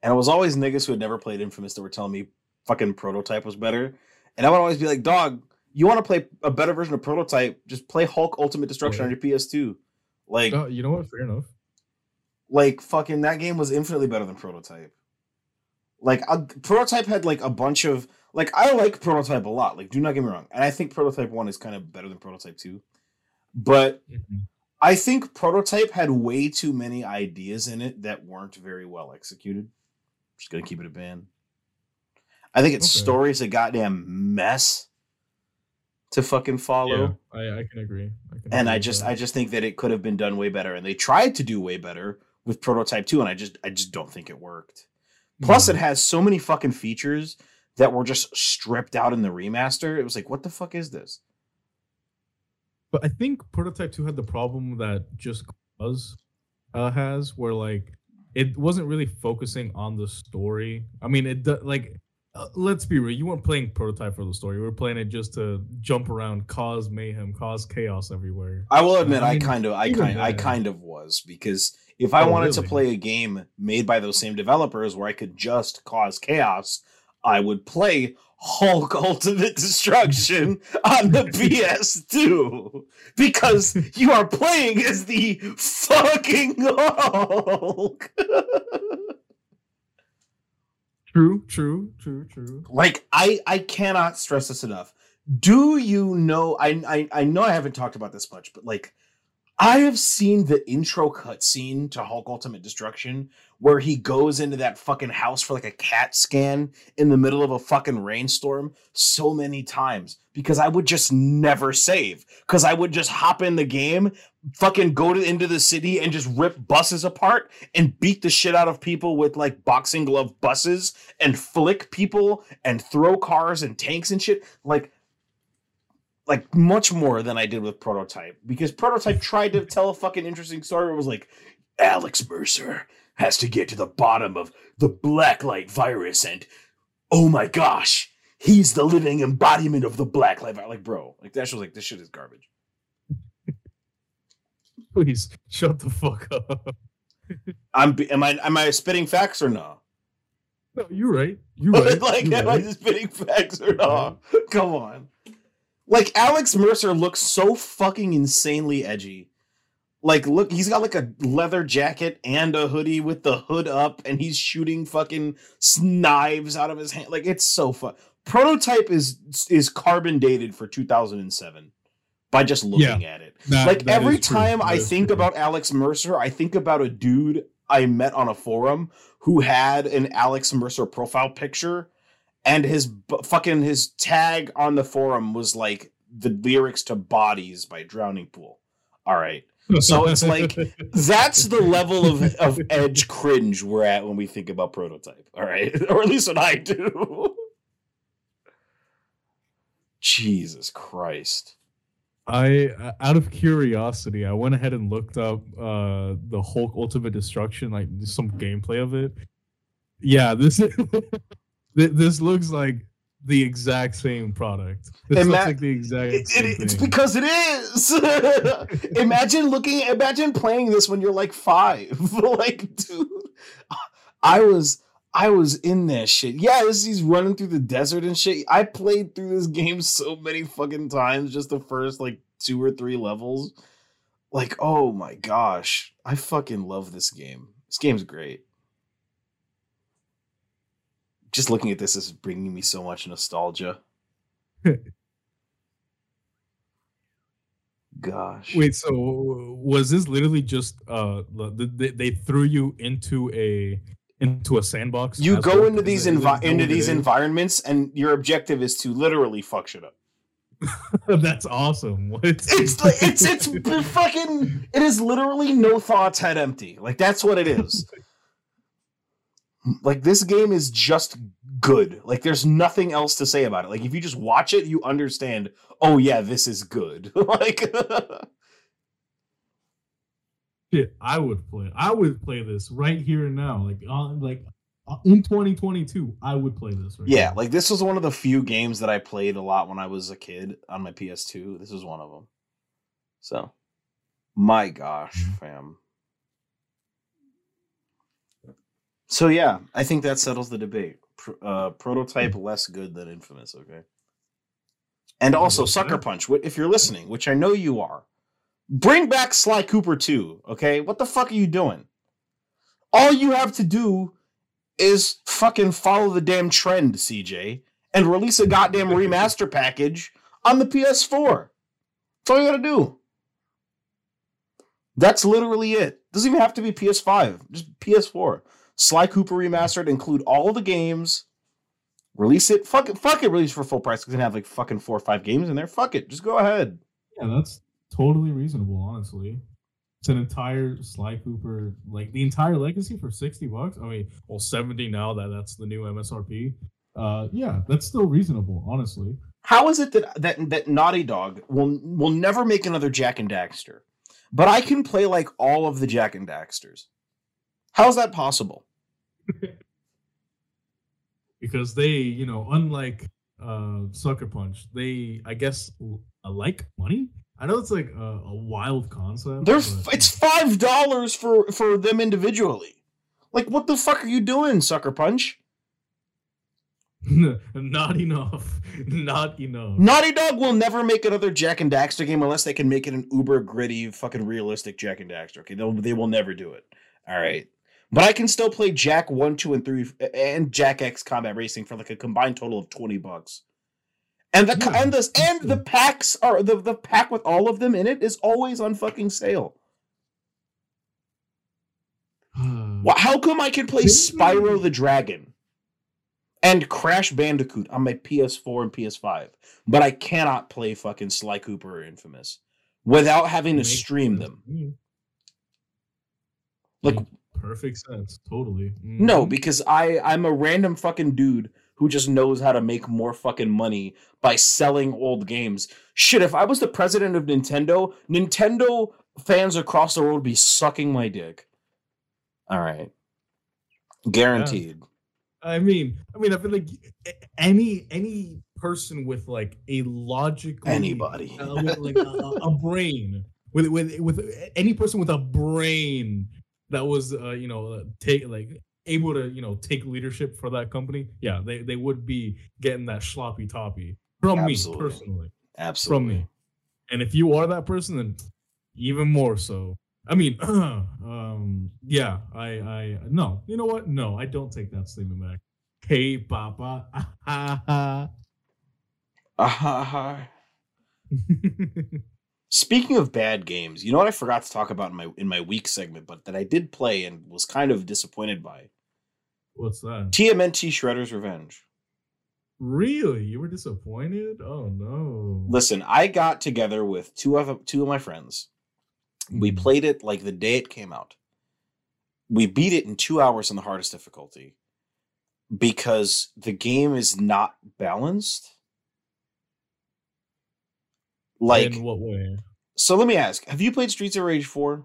And it was always niggas who had never played Infamous that were telling me fucking Prototype was better. And I would always be like, dog, You want to play a better version of Prototype? Just play Hulk Ultimate Destruction on your PS2. Like, Oh, you know what? Fair enough. like fucking that game was infinitely better than Prototype. Like, uh, Prototype had like a bunch of like I like Prototype a lot. Like, do not get me wrong, and I think Prototype One is kind of better than Prototype Two, but Mhm. I think Prototype had way too many ideas in it that weren't very well executed. Just gonna keep it a band. I think its Okay. story is a goddamn mess to fucking follow. Yeah, I, I can agree. I can and agree I just that. I just think that it could have been done way better. And they tried to do way better with Prototype 2, and I just I just don't think it worked. Plus, Mhm. it has so many fucking features that were just stripped out in the remaster. It was like, what the fuck is this? But I think Prototype 2 had the problem that Just Cause uh, has, where like it wasn't really focusing on the story. I mean, it like uh, let's be real, you weren't playing Prototype for the story. You were playing it just to jump around, cause mayhem, cause chaos everywhere. I will admit, I I, kind of, I kind, I kind of was because if I Oh, wanted to play a game made by those same developers where I could just cause chaos, I would play Hulk *laughs* Ultimate Destruction on the *laughs* PS2 because you are playing as the fucking Hulk. *laughs* True, true, true, true. like I, I cannot stress this enough. Do you know? I, I, I know I haven't talked about this much, but like. I have seen the intro cutscene to Hulk Ultimate Destruction where he goes into that fucking house for like a CAT scan in the middle of a fucking rainstorm so many times because I would just never save because I would just hop in the game, fucking go to into the city and just rip buses apart and beat the shit out of people with like boxing glove buses and flick people and throw cars and tanks and shit like like much more than I did with Prototype because Prototype tried to tell a fucking interesting story. It was like Alex Mercer has to get to the bottom of the blacklight virus, and oh my gosh, he's the living embodiment of the blacklight virus. Like, bro, like that shit was like this shit is garbage. *laughs* Please shut the fuck up. *laughs* I'm am I am I spitting facts or no? No, you're right. You're *laughs* right. like, you're am I just spitting facts or no? Come on. Like Alex Mercer looks so fucking insanely edgy. Like, look, he's got like a leather jacket and a hoodie with the hood up, and he's shooting fucking knives out of his hand. Like, it's so fun. Prototype is is carbon dated for 2007 by just looking at it. That- like that every time I think about Alex Mercer, I think about a dude I met on a forum who had an Alex Mercer profile picture, and his bu- fucking his tag on the forum was like the lyrics to "Bodies" by Drowning Pool. All right, so it's like- *laughs* that's the level of of edge cringe we're at when we think about prototype. All right, *laughs* or at least what I do. *laughs* Jesus Christ. I, uh, out of curiosity, I went ahead and looked up uh the Hulk Ultimate Destruction, like some gameplay of it. Yeah, this *laughs* thi- this looks like the exact same product. This Ima- looks like the exact It- same it- it's thing. because it is. *laughs* imagine looking, imagine playing this when you're like five. *laughs* like, dude, I was, I was in that shit. Yeah, this he's running through the desert and shit. I played through this *laughs* game so many fucking times, just the first like two or three levels. Like, oh my gosh, I fucking love this game. This game's great. Just looking at this is bringing me so much nostalgia. *laughs* Gosh. Wait, so was this literally just uh they, they threw you into a into a sandbox? you go into these envi- into these environments and your objective is to literally fuck shit up. *laughs* That's awesome. What? it's like it's it's fucking it is literally no thoughts head empty. Like that's what it is. Like this game is just good. Like there's nothing else to say about it. Like if you just watch it you understand oh yeah this is good. *laughs* Like *laughs* Shit, I would play. I would play this right here and now, like on like uh, in 2022. I would play this. Right yeah now. like this was one of the few games that i played a lot when i was a kid on my ps2 this is one of them so my gosh Mhm. fam so yeah i think that settles the debate uh, prototype less good than infamous okay And also, Sucker Punch, if you're listening, which I know you are, bring back Sly Cooper 2, okay? What the fuck are you doing? All you have to do is fucking follow the damn trend, CJ, and release a goddamn *laughs* remaster package on the PS4. That's all you gotta do. That's literally it. Doesn't even have to be PS5, just PS4. Sly Cooper remastered, include all the games. Release it. Fuck it. Fuck it. Release for full price. It's gonna have like fucking four or five games in there. Fuck it. Just go ahead. Yeah, that's totally reasonable, honestly. It's an entire Sly Cooper, like the entire legacy for 60 bucks. I mean, well, 70 now that that's the new MSRP. Uh, yeah, that's still reasonable, honestly. How is it that that that Naughty Dog will will never make another Jak and Daxter, but I can play like all of the Jak and Daxters? How is that possible? *laughs* Because they, you know, unlike uh Sucker Punch, they, I guess, l- like money. I know it's like a, a wild concept. They're but- it's five dollars for for them individually. Like what the fuck are you doing, Sucker Punch? *laughs* not enough. *laughs* Not enough. Naughty Dog will never make another Jak and Daxter game unless they can make it an uber gritty, fucking realistic Jak and Daxter. Okay, They'll, they will never do it. All right, but I can still play Jak one, two, and three, and Jak X Combat Racing for like a combined total of twenty bucks. And the Yeah, and the and the packs are the the pack with all of them in it is always on fucking sale. *sighs* How come I can play Spyro the Dragon and Crash Bandicoot on my PS4 and PS5, but I cannot play fucking Sly Cooper or Infamous without having to stream them? Like, perfect sense. Totally. no, Mhm. because I I'm a random fucking dude who just knows how to make more fucking money by selling old games. Shit, if I was the president of Nintendo, Nintendo fans across the world would be sucking my dick. All right. Guaranteed. I mean, I mean, I feel like any any person with like a logical Anybody. *laughs* uh, with like a, a- a brain with with with any person with a brain that was uh, you know uh, take like able to you know take leadership for that company yeah they they would be getting that sloppy toppy from Absolutely. me personally Absolutely. from me and if you are that person then even more so i mean *clears throat* um yeah i i no you know what no i don't take that statement back hey papa *laughs* Uh-huh. *laughs* Speaking of bad games, you know what I forgot to talk about in my in my week segment, but that I did play and was kind of disappointed by. what's that TMNT Shredder's Revenge. really you were disappointed oh no Listen, I got together with two of two of my friends. We Mhm. played it like the day it came out. We beat it in 2 hours on the hardest difficulty because the game is not balanced. Like in what way so let me ask, have you played Streets of Rage 4?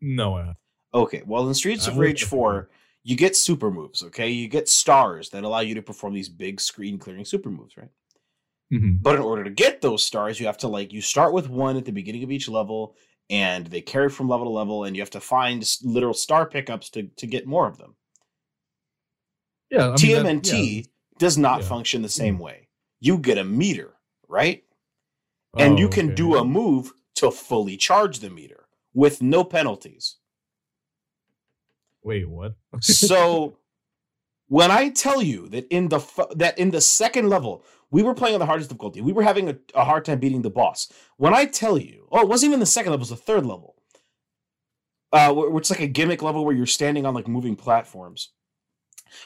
no I, Okay, well, in Streets I of Rage 4, you get super moves, okay? You get stars that allow you to perform these big screen clearing super moves, right? Mhm. But in order to get those stars, you have to, like, you start with one at the beginning of each level, and they carry from level to level, and you have to find literal star pickups to, to get more of them. yeah I mean, that- yeah. does not Yeah. function the same way. You get a meter, right? And Oh, you can okay. do a move to fully charge the meter with no penalties. wait what so *laughs* when I tell you that in the that in the second level we were playing on the hardest difficulty, we were having a, a hard time beating the boss. When I tell you, oh, it wasn't even the second level; it was the third level, uh, which is like a gimmick level where you're standing on like moving platforms.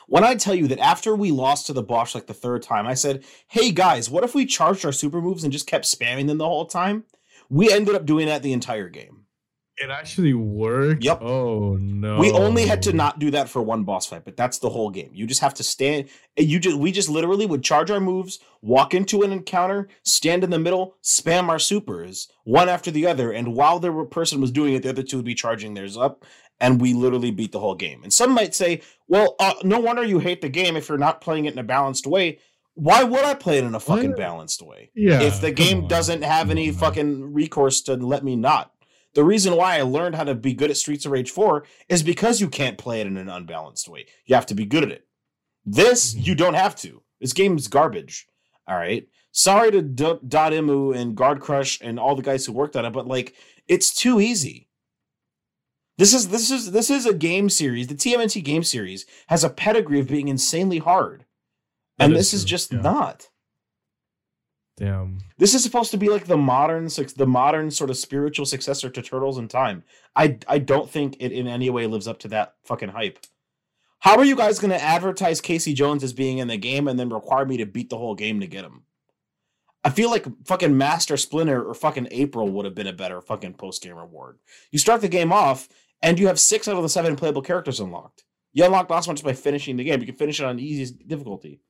When I tell you that after we lost to the boss like the third time, I said, "Hey guys, what if we charged our super moves and just kept spamming them the whole time?" We ended up doing that the entire game. It actually worked. Yep. Oh no. We only had to not do that for one boss fight, but that's the whole game. You just have to stand. You just we just literally would charge our moves, walk into an encounter, stand in the middle, spam our supers one after the other, and while the person was doing it, the other two would be charging theirs up, and we literally beat the whole game. And some might say, "Well, uh, no wonder you hate the game if you're not playing it in a balanced way." Why would I play it in a fucking What? balanced way? Yeah. if the game on, doesn't have any fucking recourse to let me not. The reason why I learned how to be good at Streets of Rage 4 is because you can't play it in an unbalanced way. You have to be good at it. This, Mhm. you don't have to. This game is garbage. All right. Sorry to D- Dotemu and Guard Crush and all the guys who worked on it, but like it's too easy. This is this is this is a game series. The TMNT game series has a pedigree of being insanely hard, and is this is true, just yeah. not. Damn. This is supposed to be like the modern, the modern sort of spiritual successor to Turtles in Time. I I don't think it in any way lives up to that fucking hype. How are you guys going to advertise Casey Jones as being in the game and then require me to beat the whole game to get him? I feel like fucking Master Splinter or fucking April would have been a better fucking post game reward. You start the game off and you have six out of the seven playable characters unlocked. You unlock the last one just by finishing the game. You can finish it on easiest difficulty.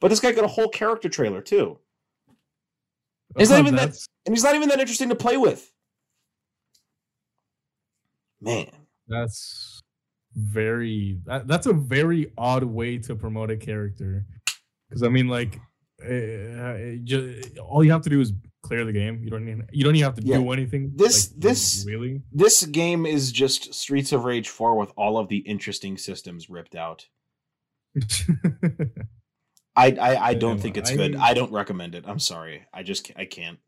But this guy got a whole character trailer too. It's not even that- and he's not even that interesting to play with. Man, That's very. That, that's a very odd way to promote a character. Because I mean, like, uh, just, all you have to do is clear the game. You don't even. You don't even have to Yeah. do anything. This- like, this- really. this game is just Streets of Rage 4 with all of the interesting systems ripped out. *laughs* I I, I don't think it's I- good. I don't recommend it. I'm sorry. I just I can't.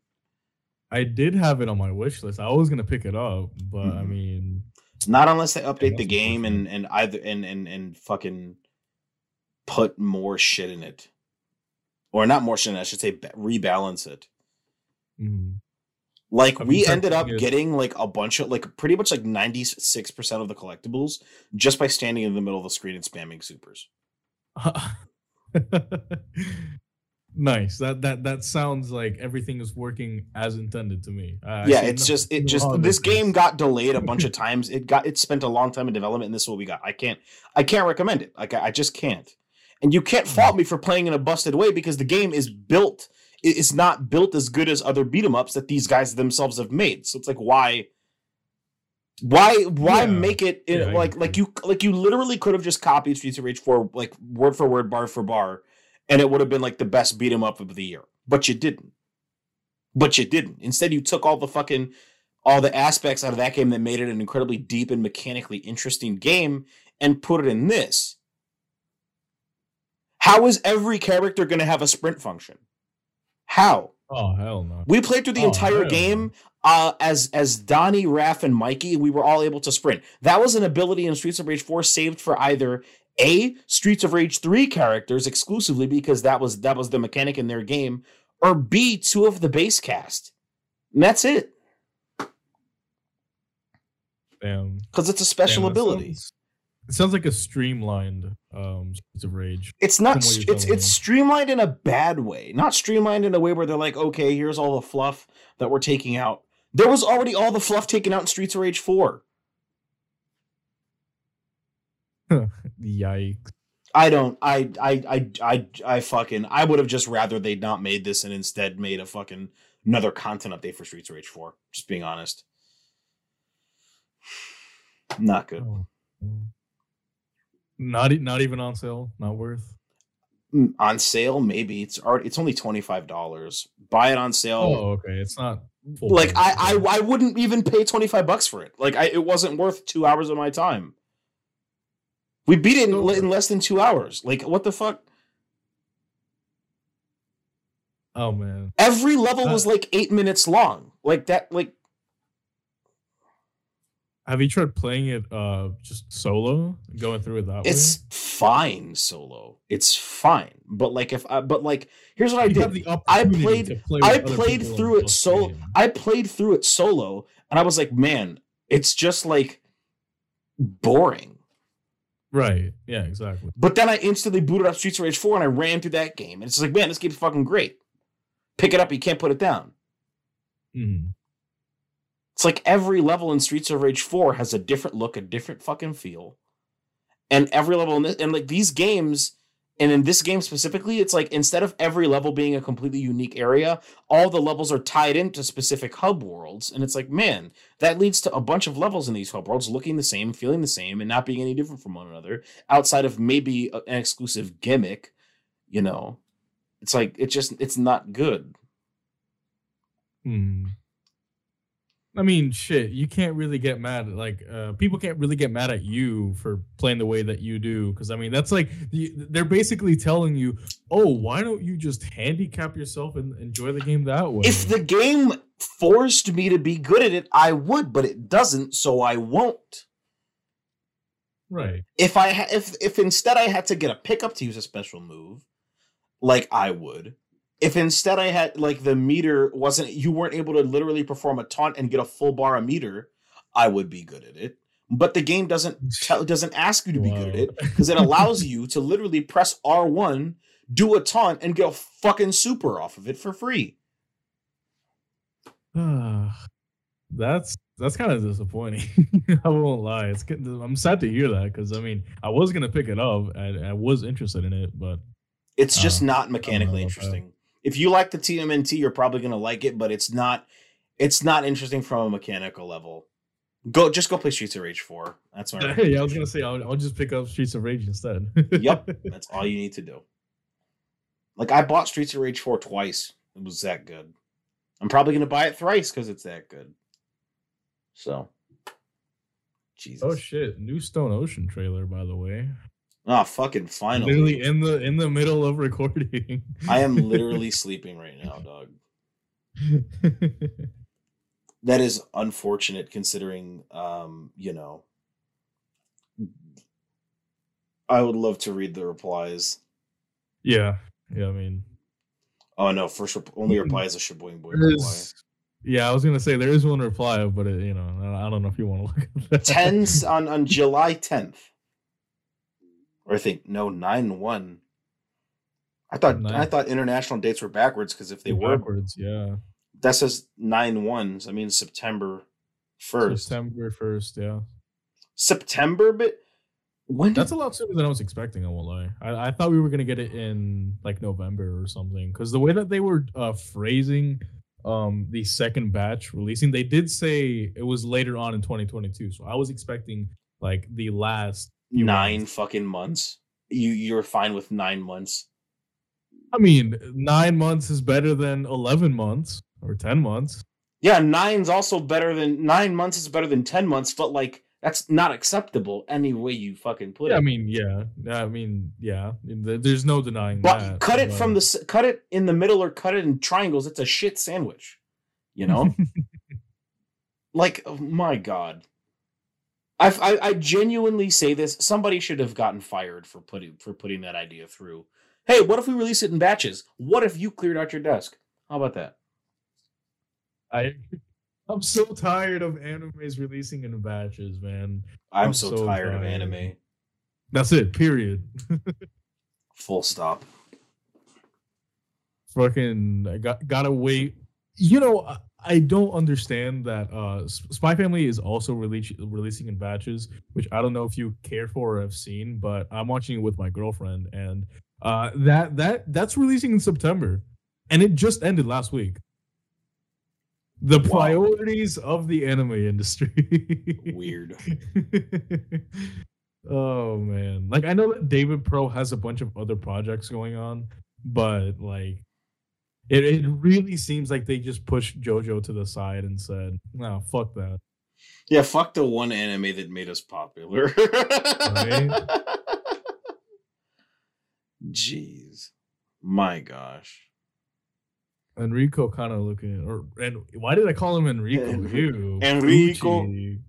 I did have it on my wish list. I was gonna pick it up, but I Mhm. mean, Not unless they update the game and and either and and and fucking put more shit in it. Or not more shit in it, I should say rebalance it. Mhm. Like I've we ended up getting like a bunch of like pretty much like 96% of the collectibles just by standing in the middle of the screen and spamming supers. *laughs* nice. That that that sounds like everything is working as intended to me. I yeah, it's no- just it just this game got delayed a bunch of *laughs* times. It got it spent a long time in development, and this is what we got. I can't I can't recommend it. Like I, I just can't. And you can't fault me for playing in a busted way because the game is built. It- It's not built as good as other beat 'em ups that these guys themselves have made. So it's like why. Why why Yeah. make it in, Yeah, like like you like you literally could have just copied Streets of Rage 4 like word for word bar for bar and it would have been like the best beat 'em up of the year. But you didn't. But you didn't. Instead you took all the fucking all the aspects out of that game that made it an incredibly deep and mechanically interesting game and put it in this. How is every character going to have a sprint function? How? Oh hell no. We played through the Oh, entire game uh, as as Donnie, Raph, and Mikey. We were all able to sprint. That was an ability in Streets of Rage 4 saved for either a Streets of Rage 3 characters exclusively because that was that was the mechanic in their game, or B two of the base cast. And that's it. Damn. Because it's a special Damn, ability. sounds- It sounds like a streamlined um Streets of Rage. It's not. From what st- you're It's it's streamlined in a bad way. Not streamlined in a way where they're like, okay, here's all the fluff that we're taking out. There was already all the fluff taken out in Streets of Rage Four. *laughs* Yikes. I don't. I. I. I. I. I fucking. I would have just rather they'd not made this and instead made a fucking another content update for Streets of Rage Four. Just being honest. *sighs* Not good. Oh. Not not even on sale. Not worth. Mm, On sale, maybe it's already. It's only twenty five dollars. Buy it on sale. Oh, okay. It's not like price. I, I I wouldn't even pay 25 bucks for it. Like I it wasn't worth 2 hours of my time. We beat it in, in less than 2 hours. Like what the fuck? Oh man. Every level was like 8 minutes long. Like that like Have you tried playing it uh just solo? Going through it that way. it's fine solo. It's fine. But like if I but like here's what I? You have did. I played- play I played through it solo. I played through it solo and I was like, "Man, it's just like boring." Right. Yeah, exactly. But then I instantly booted up Streets of Rage 4 and I ran through that game. And it's like, man, this game's fucking great. Pick it up, you can't put it down. Mhm. It's like every level in Streets of Rage 4 has a different look, a different fucking feel. And every level in this, and like these games, and in this game specifically, it's like instead of every level being a completely unique area, all the levels are tied into specific hub worlds. And it's like, man, that leads to a bunch of levels in these hub worlds looking the same, feeling the same, and not being any different from one another, outside of maybe an exclusive gimmick, you know. It's like it's just it's not good. Hmm. I mean, shit, you can't really get mad. At, like, uh, people can't really get mad at you for playing the way that you do. Because I mean, that's like the, they're basically telling you, "Oh, why don't you just handicap yourself and enjoy the game that way?" If the game forced me to be good at it, I would, but it doesn't, so I won't. right, If I ha- if if instead I had to get a pickup to use a special move, like I would. If instead I had like the meter wasn't you weren't able to literally perform a taunt and get a full bar a meter, I would be good at it. But the game doesn't tell *laughs* doesn't ask you to be good at it because it allows *laughs* you to literally press R1, do a taunt, and get a fucking super off of it for free. *sighs* that's that's kind of disappointing. *laughs* I won't lie. It's I'm sad to hear that because I mean, I was gonna pick it up. I, I was interested in it, but It's just Oh, not mechanically interesting. If you like the TMNT, you're probably gonna like it, but it's not it's not interesting from a mechanical level. Go just go play Streets of Rage 4. That's my *laughs* hey, I was gonna say I'll, I'll just pick up Streets of Rage instead. Yep. *laughs* That's all you need to do. Like I bought Streets of Rage 4 twice. It was that good. I'm probably gonna buy it thrice because it's that good. So Jesus. oh shit! New Stone Ocean trailer, by the way. Oh, fucking finally. Literally in the in the middle of recording. I am *laughs* literally sleeping right now, dog. That is unfortunate considering um, you know. I would love to read the replies. yeah, yeah. I mean, Oh no, first rep- only reply is a Shaboing Boy reply. yeah, I was gonna say there is one reply, but it, you know, I don't know if you want to look at that. Tens *laughs* on on July 10th. Or I think no, 9-1. I thought Nine- I thought international dates were backwards because if they were backwards, yeah. that says 9-1, so I mean September 1st. September first, yeah. September, but when That's a lot sooner than I was expecting. I won't lie. I, I thought we were gonna get it in like November or something. Because the way that they were uh, phrasing um the second batch releasing, they did say it was later on in 2022. So I was expecting like the last. Nine fucking months. You you're fine with nine months. I mean, nine months is better than 11 months or 10 months. Yeah, nine's also better than nine months is better than ten months, but like that's not acceptable any way you fucking put Yeah, it. I mean, yeah. I mean, yeah. There's no denying but that. cut it but- from the cut it in the middle or cut it in triangles. It's a shit sandwich. You know, *laughs* like oh my god. I, I I genuinely say this. Somebody should have gotten fired for putting for putting that idea through. Hey, what if we release it in batches? What if you cleared out your desk? How about that? I *laughs* I'm so tired of animes releasing in batches, man. I'm, I'm so, so tired of anime. That's it. Period. *laughs* Full stop. Fucking I got gotta wait. You know, I, don't understand that uh Spy Family is also release, releasing in batches, which I don't know if you care for or have seen, but I'm watching it with my girlfriend and uh that that that's releasing in September and it just ended last week. The Wow. priorities of the anime industry. Weird. *laughs* oh man. Like I know that David Pro has a bunch of other projects going on, but like it, it really seems like they just pushed JoJo to the side and said, no, fuck that. Yeah, fuck the one anime that made us popular. *laughs* Jeez. My gosh. Enrico kind of looking or and why did I call him Enrico? Enrico. Gucci.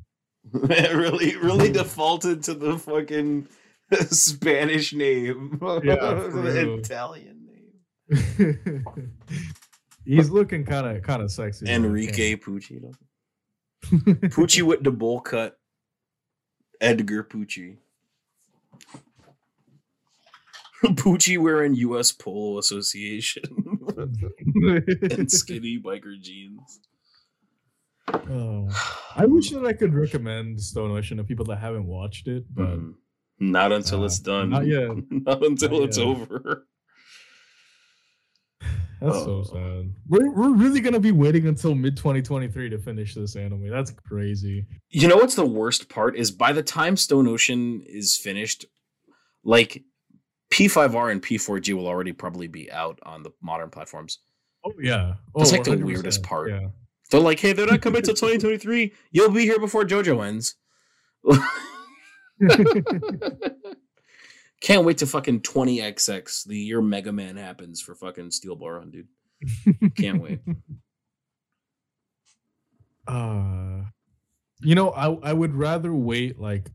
*laughs* really, really *laughs* defaulted to the fucking Spanish name. Yeah. Italian. *laughs* He's looking kind of kind of sexy. Enrique Pucci. *laughs* Pucci with the bowl cut. Edgar Pucci. *laughs* Pucci wearing U.S. Polo Association and skinny biker jeans. Oh, I wish that I could recommend Stone Ocean to people that haven't watched it, but Mm. Not until Uh, it's done. not yet. Not until Not it's yet. over. That's Oh. so sad. We're we're really gonna be waiting until mid 2023 to finish this anime. That's crazy. You know what's the worst part is by the time Stone Ocean is finished, like P5R and P4G will already probably be out on the modern platforms. Oh yeah, That's oh, like the 100%, weirdest part. Yeah, They're like, hey, they're not coming till 2023. You'll be here before JoJo ends. *laughs* *laughs* *laughs* Can't wait to fucking 20XX, the year Mega Man happens for fucking Steel Ball Run, dude. Can't wait. *laughs* Uh, you know, I I would rather wait like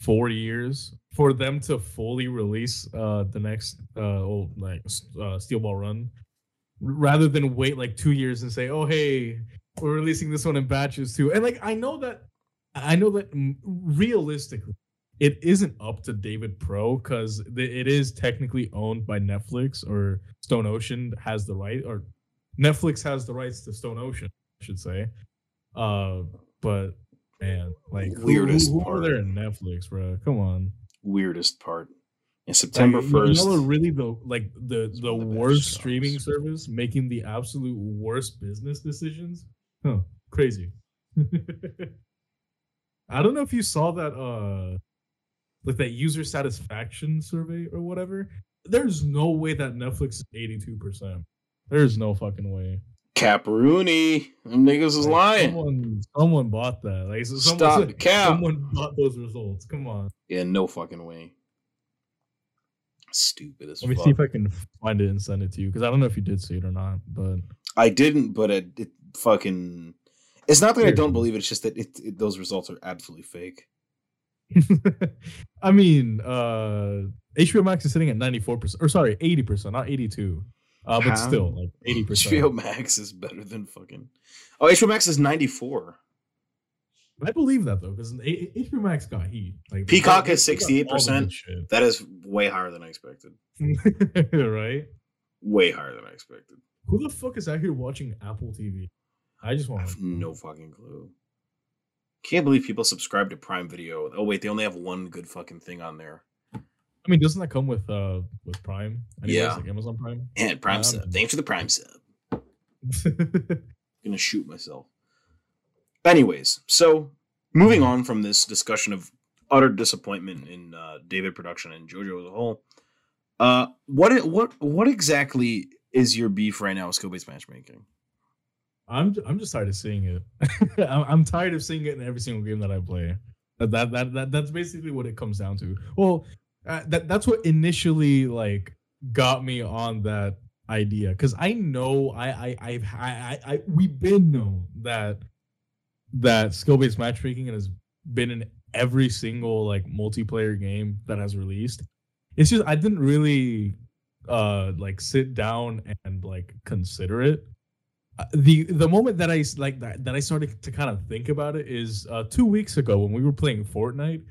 four years for them to fully release uh the next uh old like uh, Steel Ball Run, rather than wait like two years and say, oh hey, we're releasing this one in batches too. And like I know that I know that realistically, it isn't up to David Pro because it is technically owned by Netflix or Stone Ocean has the right or Netflix has the rights to Stone Ocean, I should say. Uh, but man, like Weirdest who, who are part. there in Netflix, bro? Come on, Weirdest part. In September you- 1st. You know, really the like the the the worst shows. streaming service making the absolute worst business decisions. Huh? Crazy. *laughs* I don't know if you saw that uh like that user satisfaction survey or whatever. There's no way that Netflix is 82%. There's no fucking way. Cap Them niggas is lying. Someone, someone bought that. Like so someone, Stop the cap. someone bought those results. Come on. Yeah, no fucking way. Stupid as fuck. Let me fuck. see if I can find it and send it to you because I don't know if you did see it or not. But I didn't, but it, it fucking. It's not that I don't believe it. It's just that it, it, those results are absolutely fake. *laughs* I mean, uh HBO Max is sitting at 94%, or sorry, 80%, not 82. Uh, but How? still, like 80%. HBO Max is better than fucking. Oh, HBO Max is ninety four. I believe that though, because HBO Max got heat. Like Peacock is all the 68%. That is way higher than I expected. *laughs* right? Way higher than I expected. Who the fuck is out here watching Apple TV? I just I want have no fucking clue. Can't believe people subscribe to Prime Video. Oh wait, they only have one good fucking thing on there. I mean, doesn't that come with uh with Prime? Anyways, Yeah. like Amazon Prime. And Prime Um, sub. Thanks for the Prime sub. *laughs* gonna shoot myself. Anyways, so moving on from this discussion of utter disappointment in uh, David production and JoJo as a whole, uh, what what what exactly is your beef right now with skill based matchmaking? I'm I'm just tired of seeing it. *laughs* I'm, tired of seeing it in every single game that I play. That that that, that that's basically what it comes down to. Well, uh, that that's what initially like got me on that idea because I know I I I've I, I I we've been known that that skill based matchmaking has been in every single like multiplayer game that has released. It's just I didn't really uh like sit down and like consider it the the moment that I like that, that I started to kind of think about it is uh, two weeks ago when we were playing Fortnite.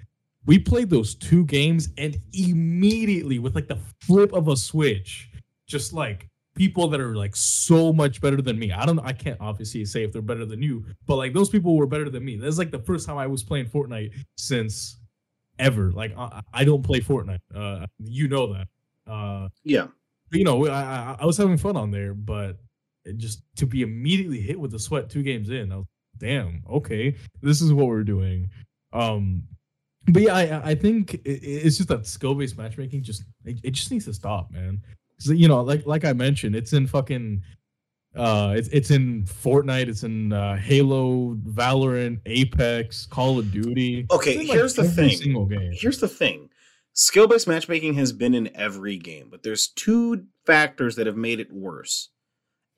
We played those two games and immediately with like the flip of a switch, just like people that are like so much better than me. I don't. I can't obviously say if they're better than you, but like those people were better than me. That's like the first time I was playing Fortnite since ever. Like I, I don't play Fortnite. Uh, you know that. Uh, Yeah, you know, I I was having fun on there, but it just to be immediately hit with the sweat two games in, I was damn okay, this is what we're doing. Um, but yeah, I I think it, it's just that skill based matchmaking just it, it just needs to stop, man. 'Cause, you know, like like I mentioned, it's in fucking. Uh, it's it's in Fortnite, it's in uh, Halo, Valorant, Apex, Call of Duty. Okay, in, like, here's the thing. Single game. here's the thing skill based matchmaking has been in every game, but there's two factors that have made it worse.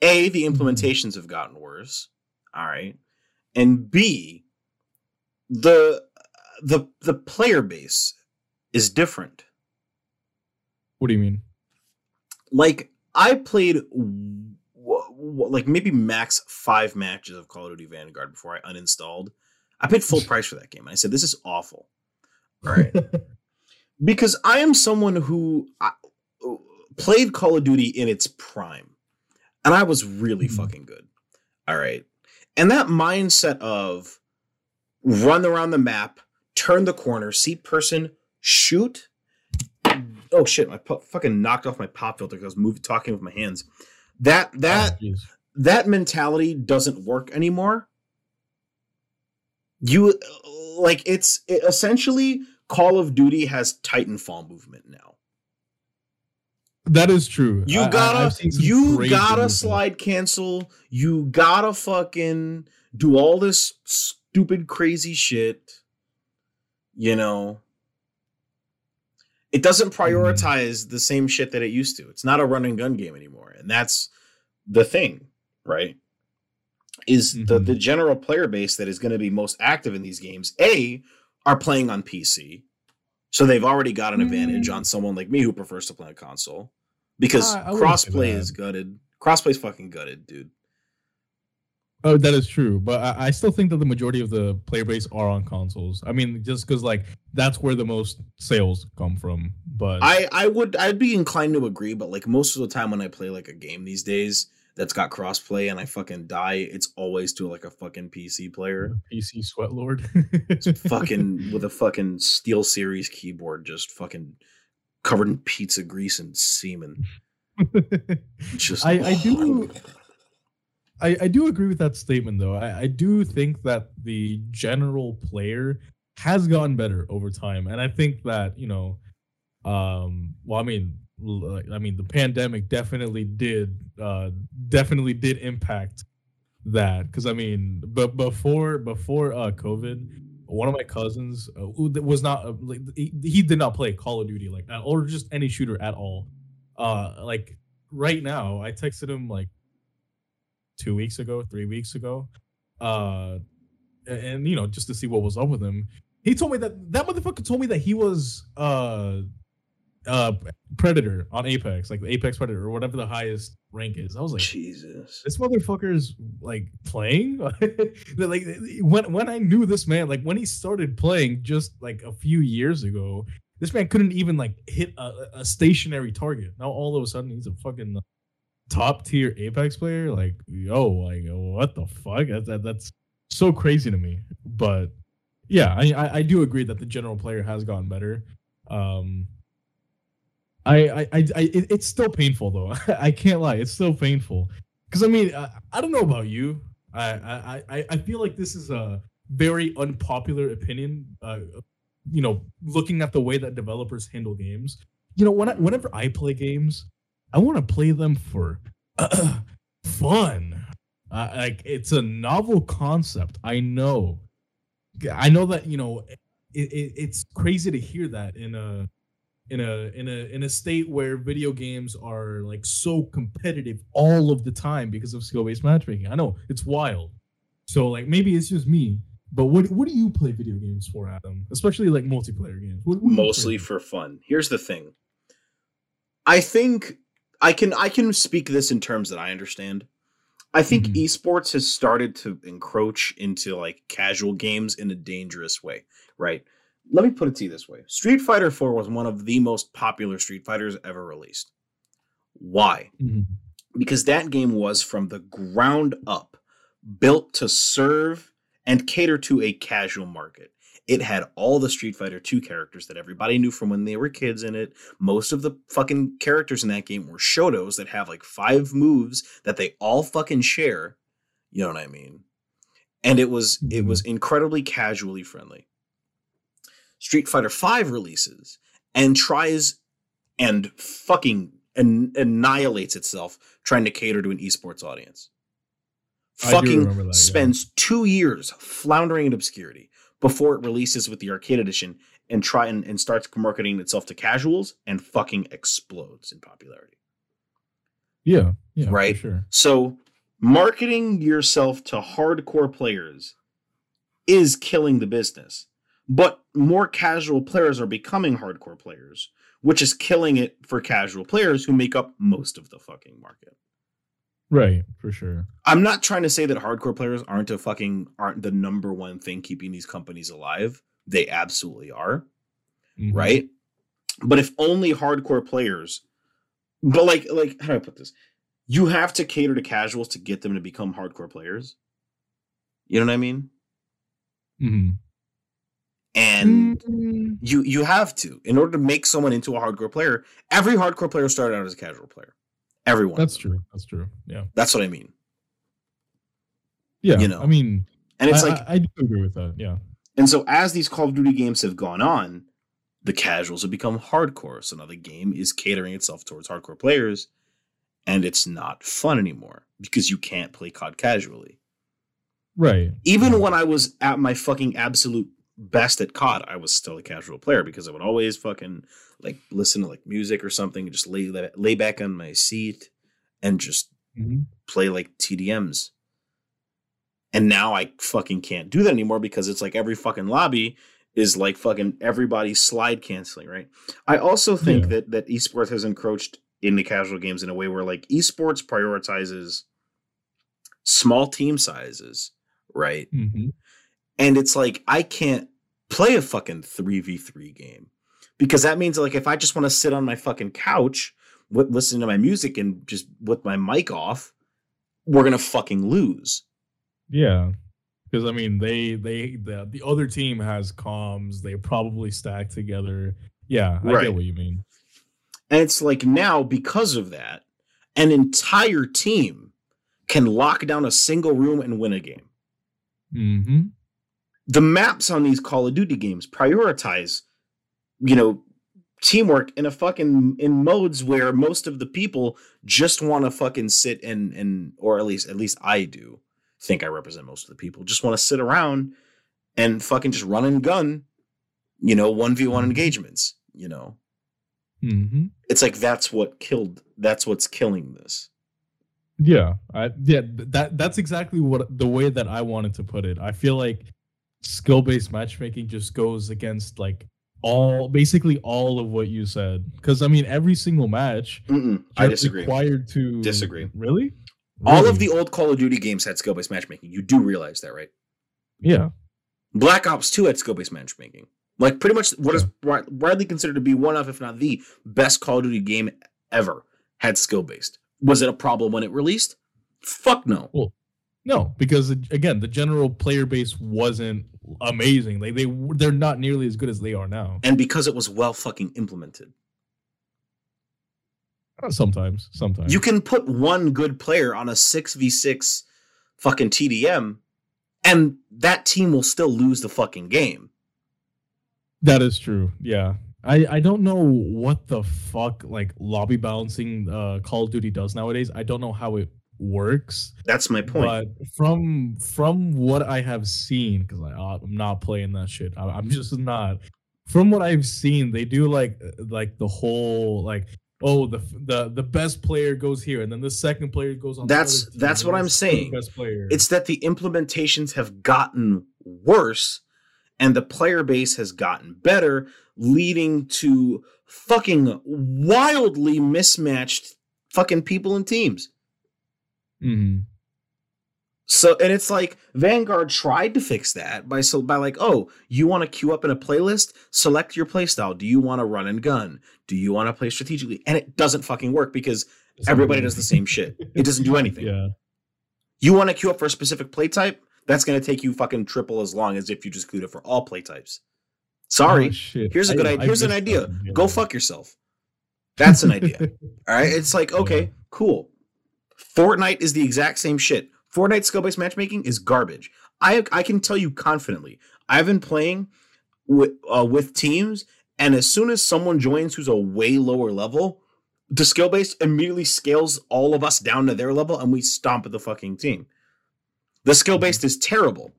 A, the implementations have gotten worse. All right. And B, the the the player base is different. What do you mean? Like I played w- w- like maybe max 5 matches of Call of Duty Vanguard before I uninstalled. I paid full *laughs* price for that game and I said this is awful. All right. *laughs* because I am someone who uh, played Call of Duty in its prime, and I was really Mhm. fucking good. All right, and that mindset of run around the map, turn the corner, see person, shoot. Oh shit! My pu- fucking knocked off my pop filter because I was moving, talking with my hands. That that Oh, that mentality doesn't work anymore. You like it's it, essentially Call of Duty has Titanfall movement now. That is true. You I- I- gotta, I've you gotta slide cancel. You gotta fucking do all this stupid, crazy shit. You know, it doesn't Mm-hmm. prioritize the same shit that it used to. It's not a run and gun game anymore, and that's the thing, right? Is the Mhm. the general player base that is going to be most active in these games? A are playing on PC, so they've already got an advantage mm. on someone like me who prefers to play on console because ah, wouldn't crossplay is gutted. Crossplay's fucking gutted, dude. Oh, that is true, but I, I still think that the majority of the player base are on consoles. I mean, just because like that's where the most sales come from. But I I would I'd be inclined to agree, but like most of the time when I play like a game these days that's got crossplay and I fucking die, it's always to like a fucking PC player. *laughs* PC sweat lord. *laughs* fucking with a fucking SteelSeries keyboard just fucking covered in pizza grease and semen. Just *laughs* I, I do I, I do agree with that statement though. I, I do think that the general player has gotten better over time. And I think that, you know, um well I mean I mean the pandemic definitely did uh definitely did impact that because I mean but before before uh COVID one of my cousins uh, was not uh, like he, he did not play Call of Duty like or just any shooter at all uh like right now I texted him like two weeks ago, three weeks ago, uh, and, you know just to see what was up with him. He told me that that motherfucker told me that he was uh uh predator on Apex, like the Apex predator or whatever the highest rank is. I was like, Jesus. this motherfucker's like playing. *laughs* like when when I knew this man, like when he started playing just like a few years ago, this man couldn't even like hit a, a stationary target. Now all of a sudden he's a fucking top tier Apex player. Like yo, like what the fuck? That, that, that's so crazy to me. But yeah, I, I I do agree that the general player has gotten better. Um, I, I, I, I it- it's still painful though. *laughs* I can't lie, it's still painful. Because I mean, I, I don't know about you. I, I, I, feel like this is a very unpopular opinion. Uh, you know, looking at the way that developers handle games. You know, when I, whenever I play games, I want to play them for *clears throat* fun. Uh, like it's a novel concept. I know. I know that you know. It, it, it's crazy to hear that in a in a in a in a state where video games are like so competitive all of the time because of skill-based matchmaking. I know it's wild. So like maybe it's just me, but what what do you play video games for, Adam? Especially like multiplayer games. What, what do you play mostly for? fun. Here's the thing. I think I can I can speak this in terms that I understand. I think Mhm. esports has started to encroach into like casual games in a dangerous way, right? Let me put it to you this way. Street Fighter 4 was one of the most popular Street Fighters ever released. Why? Mhm. because that game was from the ground up built to serve and cater to a casual market. It had all the Street Fighter 2 characters that everybody knew from when they were kids in it. Most of the fucking characters in that game were Shotos that have like five moves that they all fucking share. You know what I mean? And it was it Mhm. was incredibly casually friendly. Street Fighter V releases and tries and fucking an- annihilates itself trying to cater to an esports audience. I Fucking that, yeah. spends two years floundering in obscurity before it releases with the arcade edition and try and, and starts marketing itself to casuals and fucking explodes in popularity. Yeah, yeah, for Right. sure. So marketing yourself to hardcore players is killing the business. But more casual players are becoming hardcore players, which is killing it for casual players who make up most of the fucking market. Right, for sure. I'm not trying to say that hardcore players aren't a fucking aren't the number one thing keeping these companies alive. They absolutely are, Mhm. right? But if only hardcore players but like like how do I put this? You have to cater to casuals to get them to become hardcore players. You know what I mean? Mhm. And Mm, you you have to in order to make someone into a hardcore player. Every hardcore player started out as a casual player. Everyone. That's true. That's true. Yeah. That's what I mean. Yeah. You know, I mean, And it's I, like I, I do agree with that. Yeah. And so as these Call of Duty games have gone on, the casuals have become hardcore. So now the game is catering itself towards hardcore players, and it's not fun anymore because you can't play COD casually. Right. Even when I was at my fucking absolute best at COD, I was still a casual player because I would always fucking like listen to like music or something, and just lay lay back on my seat and just Mhm. play like TDMs. And now I fucking can't do that anymore because it's like every fucking lobby is like fucking everybody slide canceling, right? I also think Yeah. that that esports has encroached into casual games in a way where like esports prioritizes small team sizes, right? Mhm. And it's like I can't play a fucking 3v3 game because that means like if I just want to sit on my fucking couch with listening to my music and just with my mic off, we're gonna fucking lose. Yeah. Because I mean, they they the, the other team has comms. They probably stack together. Yeah, I Right. get what you mean. And it's like now, because of that, an entire team can lock down a single room and win a game. Mm-hmm. The maps on these Call of Duty games prioritize, you know, teamwork in a fucking in modes where most of the people just want to fucking sit and and or at least at least I do think I represent most of the people just want to sit around and fucking just run and gun, you know, one v one engagements. You know, Mm-hmm. it's like that's what killed. That's what's killing this. Yeah, I yeah that that's exactly what the way that I wanted to put it. I feel like skill based matchmaking just goes against like all basically all of what you said. Because I mean, every single match I disagree. Required to Disagree. Really? All of the old Call of Duty games had skill based matchmaking. You do realize that, right? yeah. Black Ops 2 had skill based matchmaking. Like pretty much what is widely considered to be one of, if not the best Call of Duty game ever, had skill based. Was it a problem when it released? Fuck no. No, because again, the general player base wasn't amazing. Like they they're not nearly as good as they are now. And because it was well fucking implemented. Uh, Sometimes, sometimes You can put one good player on a 6v6 fucking TDM, and that team will still lose the fucking game. That is true. Yeah. I, I don't know what the fuck like lobby balancing uh Call of Duty does nowadays. I don't know how it works. That's my point. But from from what I have seen, because I'm not playing that shit. I, I'm *laughs* just not. From what I've seen, they do like uh, like the whole like oh the the the best player goes here, and then the second player goes on. That's- that's what I'm saying. Best player. It's that the implementations have gotten worse and the player base has gotten better, leading to fucking wildly mismatched fucking people and teams. Mhm. So and it's like Vanguard tried to fix that by so by like, oh, you want to queue up in a playlist? Select your playstyle. Do you want to run and gun? Do you want to play strategically? And it doesn't fucking work because everybody does the same shit. It doesn't do *laughs* anything. Yeah. You want to queue up for a specific play type? That's going to take you fucking triple as long as if you just queued up for all play types. Sorry. Oh. Here's a good I- idea. I Here's an idea. Go fuck yourself. That's an idea. *laughs* All right. It's like, okay, cool. Fortnite is the exact same shit. Fortnite skill based matchmaking is garbage. I I can tell you confidently. I've been playing with uh, with teams, and as soon as someone joins who's a way lower level, the skill based immediately scales all of us down to their level, and we stomp the fucking team. The skill based is terrible.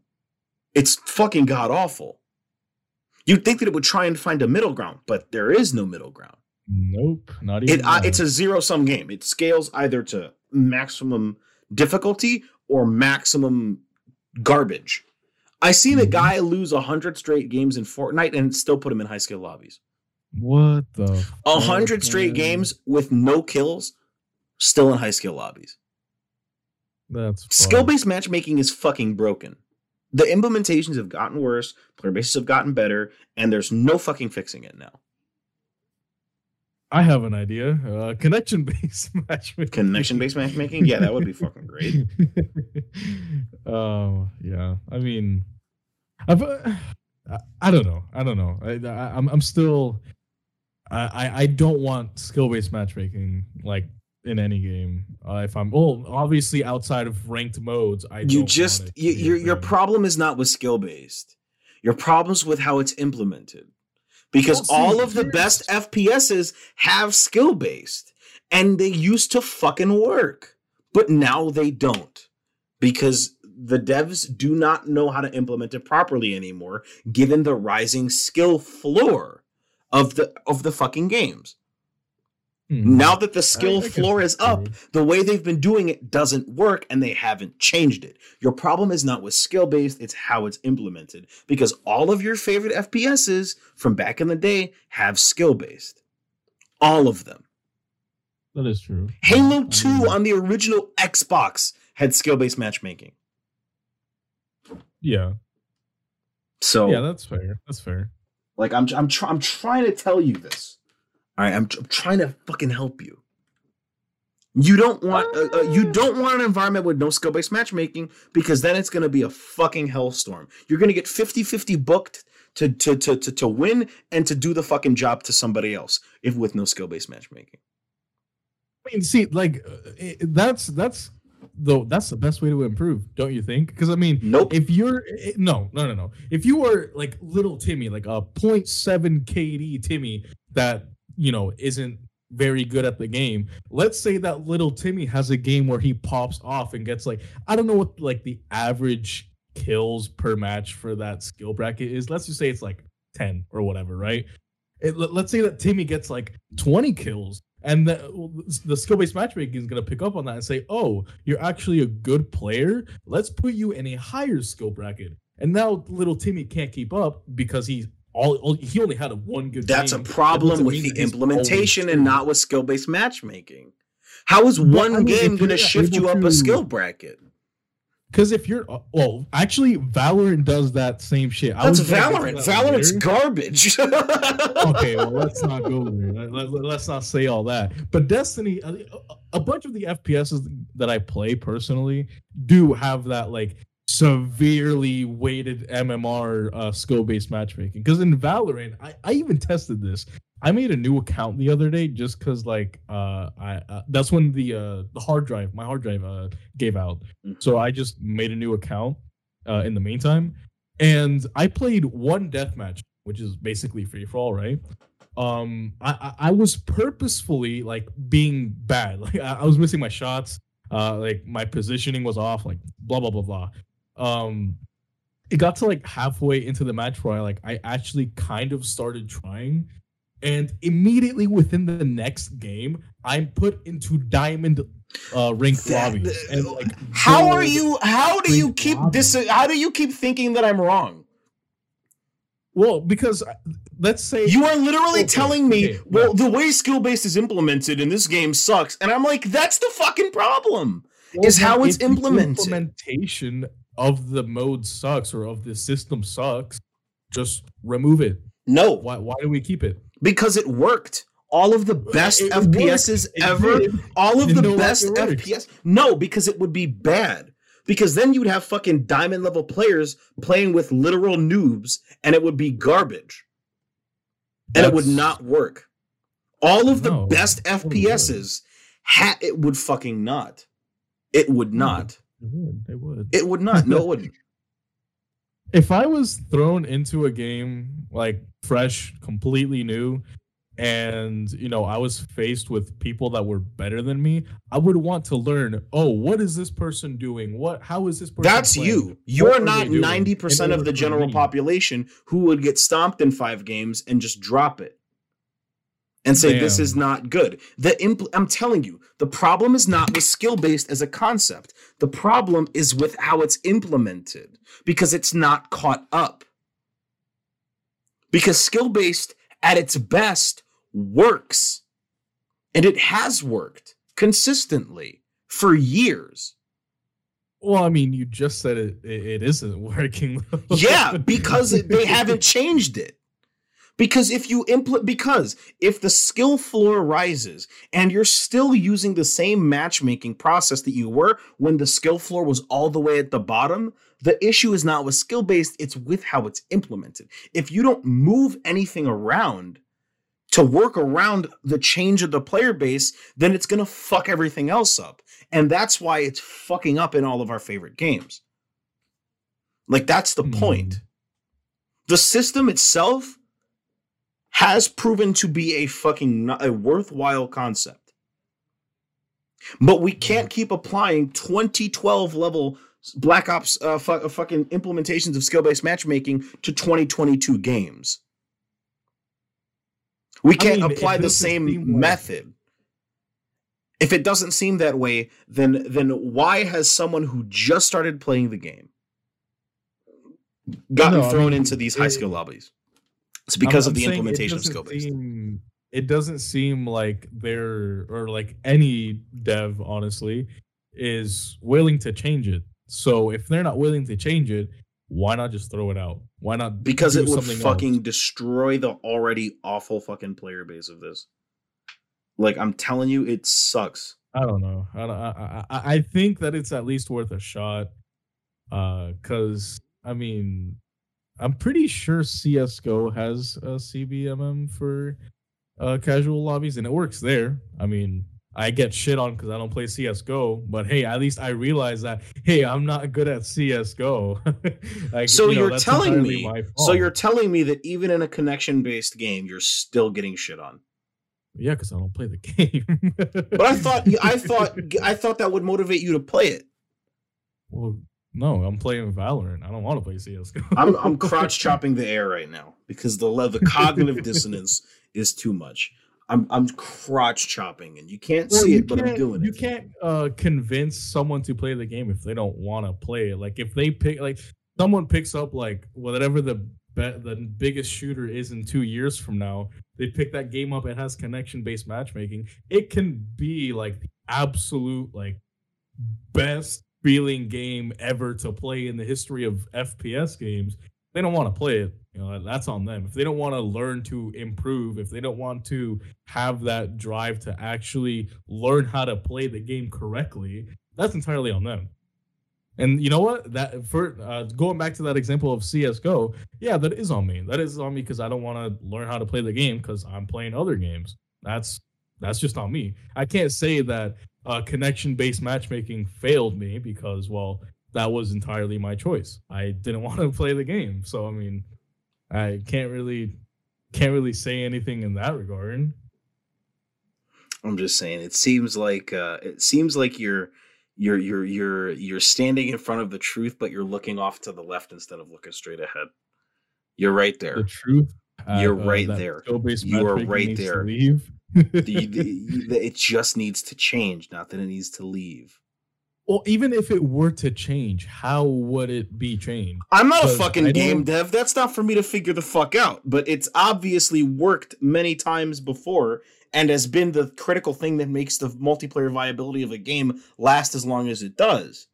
It's fucking god awful. You'd think that it would try and find a middle ground, but there is no middle ground. Nope. Not even. It uh, it's a zero sum game. It scales either to maximum difficulty or maximum garbage. I seen a Mhm. guy lose a hundred straight games in Fortnite and still put him in high skill lobbies. What the? A hundred straight games with no kills, still in high skill lobbies. That's skill based matchmaking is fucking broken. The implementations have gotten worse, player bases have gotten better, and there's no fucking fixing it now. I have an idea. Uh, connection *laughs* based matchmaking. Connection based matchmaking? Yeah, that would be fucking great. *laughs* Oh yeah. I mean, I've. Uh, I, I don't know. I don't know. I, I I'm I'm still. I I, I don't want skill based matchmaking like in any game. Uh, if I'm well, obviously outside of ranked modes, I you don't want just it you, your your problem is not with skill based your problem's with how it's implemented because all of the best FPSs have skill based and they used to fucking work. But now they don't because the devs do not know how to implement it properly anymore given the rising skill floor of the of the fucking games. Hmm. Now that the skill floor is up, the way they've been doing it doesn't work and they haven't changed it. Your problem is not with skill based, it's how it's implemented. Because all of your favorite FPSs from back in the day have skill based. All of them. that is true. Halo I 2 on the original Xbox had skill based matchmaking. yeah, So, yeah, that's fair. That's fair. like, I'm, I'm, try, I'm trying to tell you this. All right, I'm, I'm trying to fucking help you. You don't want uh, uh, you don't want an environment with no skill based matchmaking because then it's going to be a fucking hellstorm. You're going to get 50-50 booked to, to to to to win and to do the fucking job to somebody else if with no skill based matchmaking. I mean, see, like uh, it, that's that's though that's the best way to improve, don't you think? Because I mean, Nope. if you're eh, no no no no if you are like little timmy like a 0.7 kd timmy that you know isn't very good at the game. Let's say that little timmy has a game where he pops off and gets like i don't know what like the average kills per match for that skill bracket is. Let's just say it's like 10 or whatever right? It, let- let's say that timmy gets like 20 kills and the, the skill-based matchmaking is going to pick up on that and say oh you're actually a good player. Let's put you in a higher skill bracket. And now little timmy can't keep up because he's all, all he only had a one good That's a game. That problem doesn't with the implementation and not with skill based matchmaking. How is one I mean, game going to shift you up to- a skill bracket? Because if you're uh, well, actually, Valorant does that same shit. That's Valorant. that Valorant's later. garbage. *laughs* okay, well, let's not go there. Let, let, us not say all that. But Destiny, a, a bunch of the FPSs that I play personally do have that like severely weighted MMR uh, skill-based matchmaking. Because in Valorant, I, I even tested this. I made a new account the other day just because like uh I uh, that's when the uh the hard drive my hard drive uh gave out. Mhm. So I just made a new account uh in the meantime, and I played one deathmatch, which is basically free for all, right? Um, I I, I was purposefully like being bad, *laughs* like I, I was missing my shots, uh, like my positioning was off, like blah blah blah blah. Um, it got to like halfway into the match where I like I actually kind of started trying, and immediately within the next game, I'm put into diamond uh That- lobbies. And, like, how are you? How do you keep this? How do you keep thinking that I'm wrong? Well, because uh, let's say You are literally Okay, telling me, okay, well, the way skill based is implemented in this game sucks, and I'm like, that's the fucking problem. is how it's implemented. Implementation of the mode sucks or of the system sucks. Just remove it. No, Why? Why do we keep it? because it worked. All of the best It. FPSs ever, all of the no best. FPS. No, because it would be bad. Because then you'd have fucking diamond level players playing with literal noobs, and it would be garbage. And it would not work. All of the No, best FPSs, ha- it would fucking not. It would hmm. not. It would. It would. It would not. No, it wouldn't. *laughs* if I was thrown into a game like fresh, completely new, and you know I was faced with people that were better than me, I would want to learn. Oh, what is this person doing? What? How is this person? That's playing? you. You're are not 90% of the general population who would get stomped in five games and just drop it and say this is not good. The impl- I'm telling you, the problem is not with skill based as a concept. The problem is with how it's implemented because it's not caught up. Because skill based at its best works, and it has worked consistently for years. Well, I mean, you just said it. It, it isn't *laughs* working. yeah, because they haven't changed it. Because if you implement, because if the skill floor rises and you're still using the same matchmaking process that you were when the skill floor was all the way at the bottom, the issue is not with skill based, it's with how it's implemented. If you don't move anything around to work around the change of the player base, then it's going to fuck everything else up. And that's why it's fucking up in all of our favorite games. Like, that's the Hmm. point. The system itself has proven to be a fucking a worthwhile concept. But we can't keep applying 2012 level Black Ops uh, fu- uh, fucking implementations of skill based matchmaking to 2022 games. We can't mean, apply the same method. If it doesn't seem that way, then then why has someone who just started playing the game gotten No, I thrown mean, into these high skill lobbies? It's because I'm- of the I'm saying it implementation of skill based. seem- It doesn't seem like they're or like any dev, honestly, is willing to change it. So if they're not willing to change it, why not just throw it out? Why not? because it would fucking else? destroy the already awful fucking player base of this. Like I'm telling you, it sucks. I don't know. I, don't, I, I I think that it's at least worth a shot. Uh, cause I mean, I'm pretty sure CS:GO has a CBMM for uh casual lobbies, and it works there. I mean, I get shit on because I don't play CS:GO, but hey, at least I realize that hey, I'm not good at CS:GO. *laughs* like, So you know, that's telling me. So you're telling me that even in a connection based game, you're still getting shit on. yeah, because I don't play the *laughs* game. But I thought I thought I thought that would motivate you to play it. well, no, I'm playing Valorant. I don't want to play CS:GO. *laughs* I'm I'm *laughs* crotch chopping the air right now because the the cognitive dissonance is too much. I'm I'm crotch chopping and you can't Well, see you it, but I'm doing you it. You can't uh, convince someone to play the game if they don't want to play it. Like if they pick, like someone picks up like whatever the be- the biggest shooter is in two years from now, they pick that game up. It has connection based matchmaking. It can be like the absolute like best feeling game ever to play in the history of FPS games. They don't want to play it. You know, that's on them. If they don't want to learn to improve, if they don't want to have that drive to actually learn how to play the game correctly, that's entirely on them. And you know what? That for uh, going back to that example of CS:GO, yeah, that is on me. That is on me because I don't want to learn how to play the game because I'm playing other games. That's that's just on me. I can't say that uh, connection-based matchmaking failed me because, well, that was entirely my choice. I didn't *laughs* want to play the game, so I mean, I can't really can't really say anything in that regard. I'm just saying it seems like uh it seems like you're you're you're you're you're standing in front of the truth, but you're looking off to the left instead of looking straight ahead. You're right there. The truth. uh, You're right there. You are right there. The- the- the- it just needs to change, not that it needs to leave. well, even if it were to change, how would it be changed? I'm not a fucking game dev. That's not for me to figure the fuck out. But it's obviously worked many times before and has been the critical thing that makes the multiplayer viability of a game last as long as it does.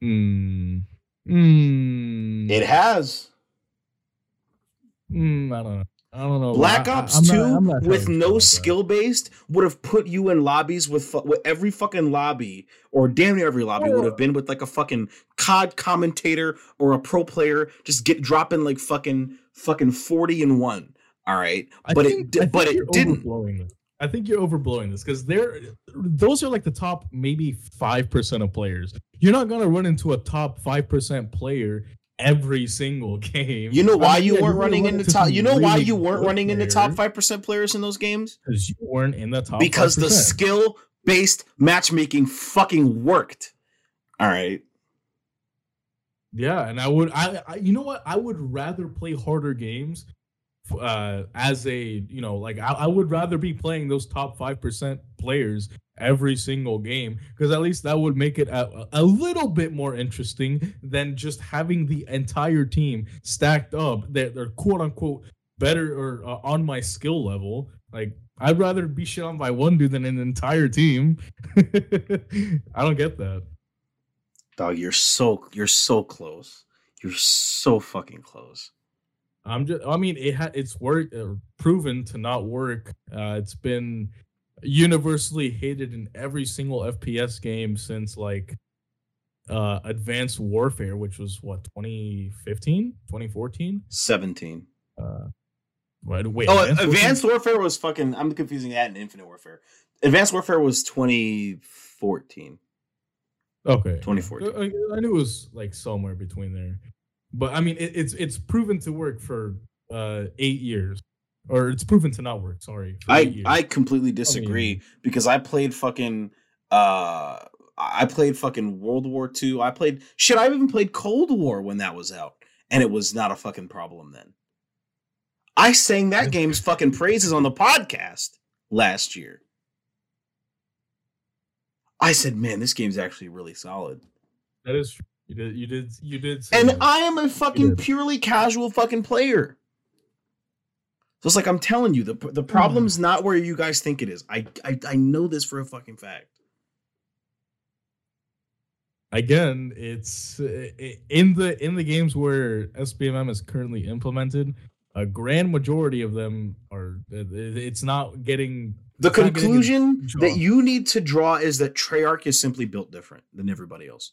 Hmm. Hmm. It has. Hmm, I don't know. I don't know. Black I- I- Ops not- 2 not with no skill based would have put you in lobbies with, fu- with every fucking lobby or damn near every lobby would have been with like a fucking COD commentator or a pro player just get dropping like fucking fucking 40 and 1. All right. I but think- it I but it didn't. I think you're overblowing this because they're those are like the top maybe five percent of players. You're not gonna run into a top five percent player every single game. You know I why mean, you weren't running in the into top you know why you weren't good running in the top 5% players in those games? because you weren't in the top because the 5%. skill based matchmaking fucking worked. All right. Yeah, and I would I, I you know what? I would rather play harder games uh as a, you know, like I, I would rather be playing those top 5% players every single game because at least that would make it a, a little bit more interesting than just having the entire team stacked up that they're quote unquote better or uh, on my skill level. Like I'd rather be shit on by one dude than an entire team. *laughs* I don't get that. Dog, you're so you're so close. You're so fucking close. I'm just. I mean, it ha- it's work uh, proven to not work. Uh, it's been universally hated in every single FPS game since like uh Advanced Warfare, which was what 2015, 2014. 17. Uh, wait, wait Oh, Warfare? Advanced Warfare was fucking I'm confusing that and Infinite Warfare. Advanced Warfare was 2014. Okay, 2014. I, I- I knew it was like somewhere between there, but I mean, it, it's it's proven to work for uh eight years, or it's proven to not work. Sorry, I. I completely disagree because I played fucking uh I played fucking World War II. I played shit. I even played Cold War when that was out, and it was not a fucking problem then. I sang that game's fucking praises on the podcast last year. I said, "Man, this game's actually really solid." that is true. You did you did you did. And that. I am a fucking purely casual fucking player. So it's like I'm telling you, the the problem's not where you guys think it is. I, I I know this for a fucking fact. again it's uh, in the in the games where SBMM is currently implemented a grand majority of them are it- it's not getting The getting conclusion that you need to draw is that Treyarch is simply built different than everybody else.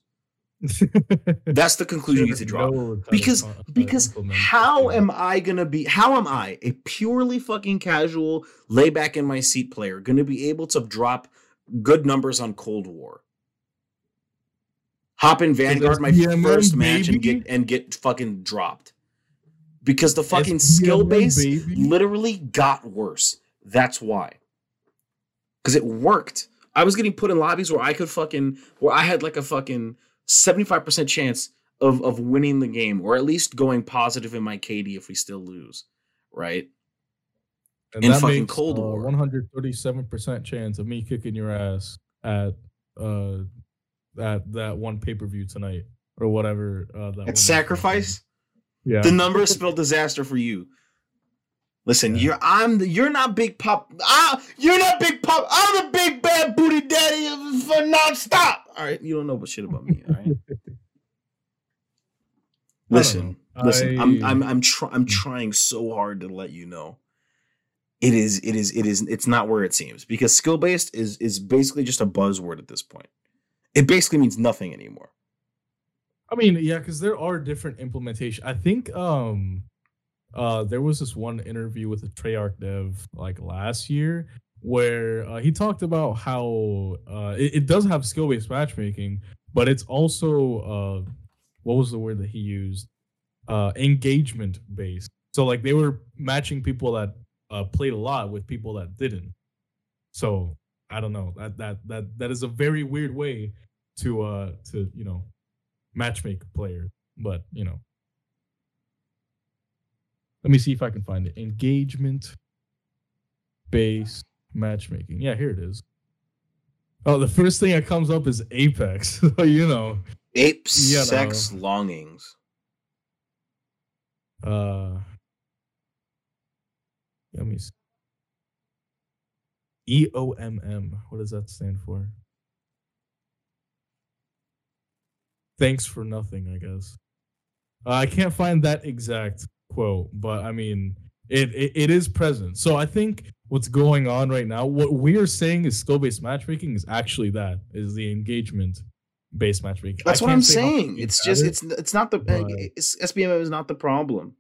That's the conclusion you need to draw. No of Because uh, because how am I gonna be how am I, a purely fucking casual, lay back in my seat player, gonna be able to drop good numbers on Cold War? Hop in Vanguard my first match and get and get fucking dropped. Because the fucking skill base baby. literally got worse. That's why. Because it worked. I was getting put in lobbies where I could fucking where I had like a fucking 75% chance of of winning the game or at least going positive in my KD if we still lose. Right? And in that fucking makes, Cold uh, War. 137% chance of me kicking your ass at uh at that one pay-per-view tonight or whatever uh that sacrifice, yeah the numbers spell disaster for you. Listen, Yeah. you're I'm the you're not big pop. Ah, you're not big pop. I'm the big bad booty daddy of for nonstop. All right, you don't know what shit about me. All right. *laughs* Listen, know. listen. I'm I- I'm I'm try, I'm trying so hard to let you know. It is it is it is it's not where it seems because skill based is is basically just a buzzword at this point. It basically means nothing anymore. I mean, yeah, because there are different implementation. I think um uh there was this one interview with a Treyarch dev like last year where uh, he talked about how uh it, it does have skill-based matchmaking, but it's also uh what was the word that he used? Uh engagement based. So like they were matching people that uh played a lot with people that didn't. So I don't know. That that that that is a very weird way to uh to you know matchmake players. But you know, let me see if I can find it. Engagement based matchmaking. Yeah, here it is. Oh, the first thing that comes up is Apex. *laughs* So you know, Ape You know. sex longings. uh, let me. See. E O M M. What does that stand for? Thanks for nothing, I guess. Uh, I can't find that exact quote, but I mean, it, it it is present. So I think what's going on right now, what we are saying is skill-based matchmaking, is actually that is the engagement-based matchmaking. I That's what I'm say saying. It's just it's it's not the but- it's, SBMM is not the problem.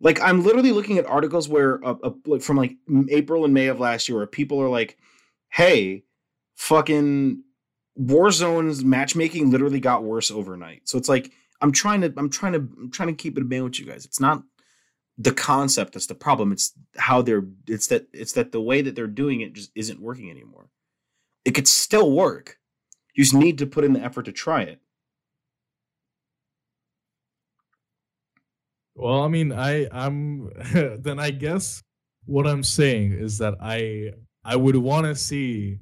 Like I'm literally looking at articles where uh, uh, like from like April and May of last year where people are like, "Hey, fucking Warzone's matchmaking literally got worse overnight." So it's like I'm trying to I'm trying to I'm trying to keep it a man with you guys. It's not the concept that's the problem. It's how they're it's that it's that the way that they're doing it just isn't working anymore. It could still work. You just need to put in the effort to try it. Well, I mean, I I'm *laughs* then I guess what I'm saying is that I I would want to see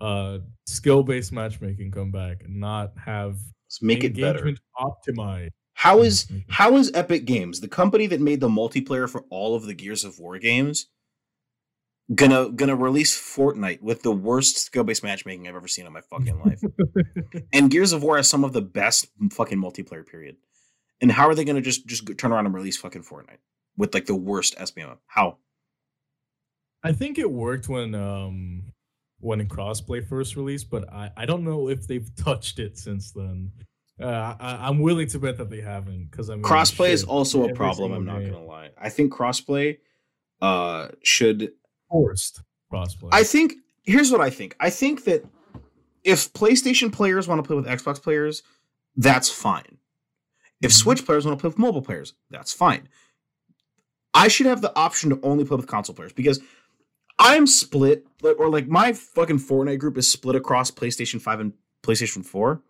uh skill-based matchmaking come back and not have Let's make it better. optimized. How is matchmaking. how is Epic Games, the company that made the multiplayer for all of the Gears of War games, gonna gonna release Fortnite with the worst skill-based matchmaking I've ever seen in my fucking life? *laughs* and Gears of War has some of the best fucking multiplayer period. And how are they gonna just just turn around and release fucking Fortnite with like the worst SBM? How? I think it worked when um when crossplay first released, but I I don't know if they've *laughs* touched it since then. Uh, I, I'm willing to bet that they haven't because I mean Crossplay is also a problem. I'm not game gonna lie. I think crossplay uh should forced crossplay. I think here's what I think. I think that if PlayStation players want to play with Xbox players, that's fine. If Mhm. Switch players want to play with mobile players, that's fine. I should have the option to only play with console players because I'm split, or like my fucking Fortnite group is split across PlayStation 5 and PlayStation 4.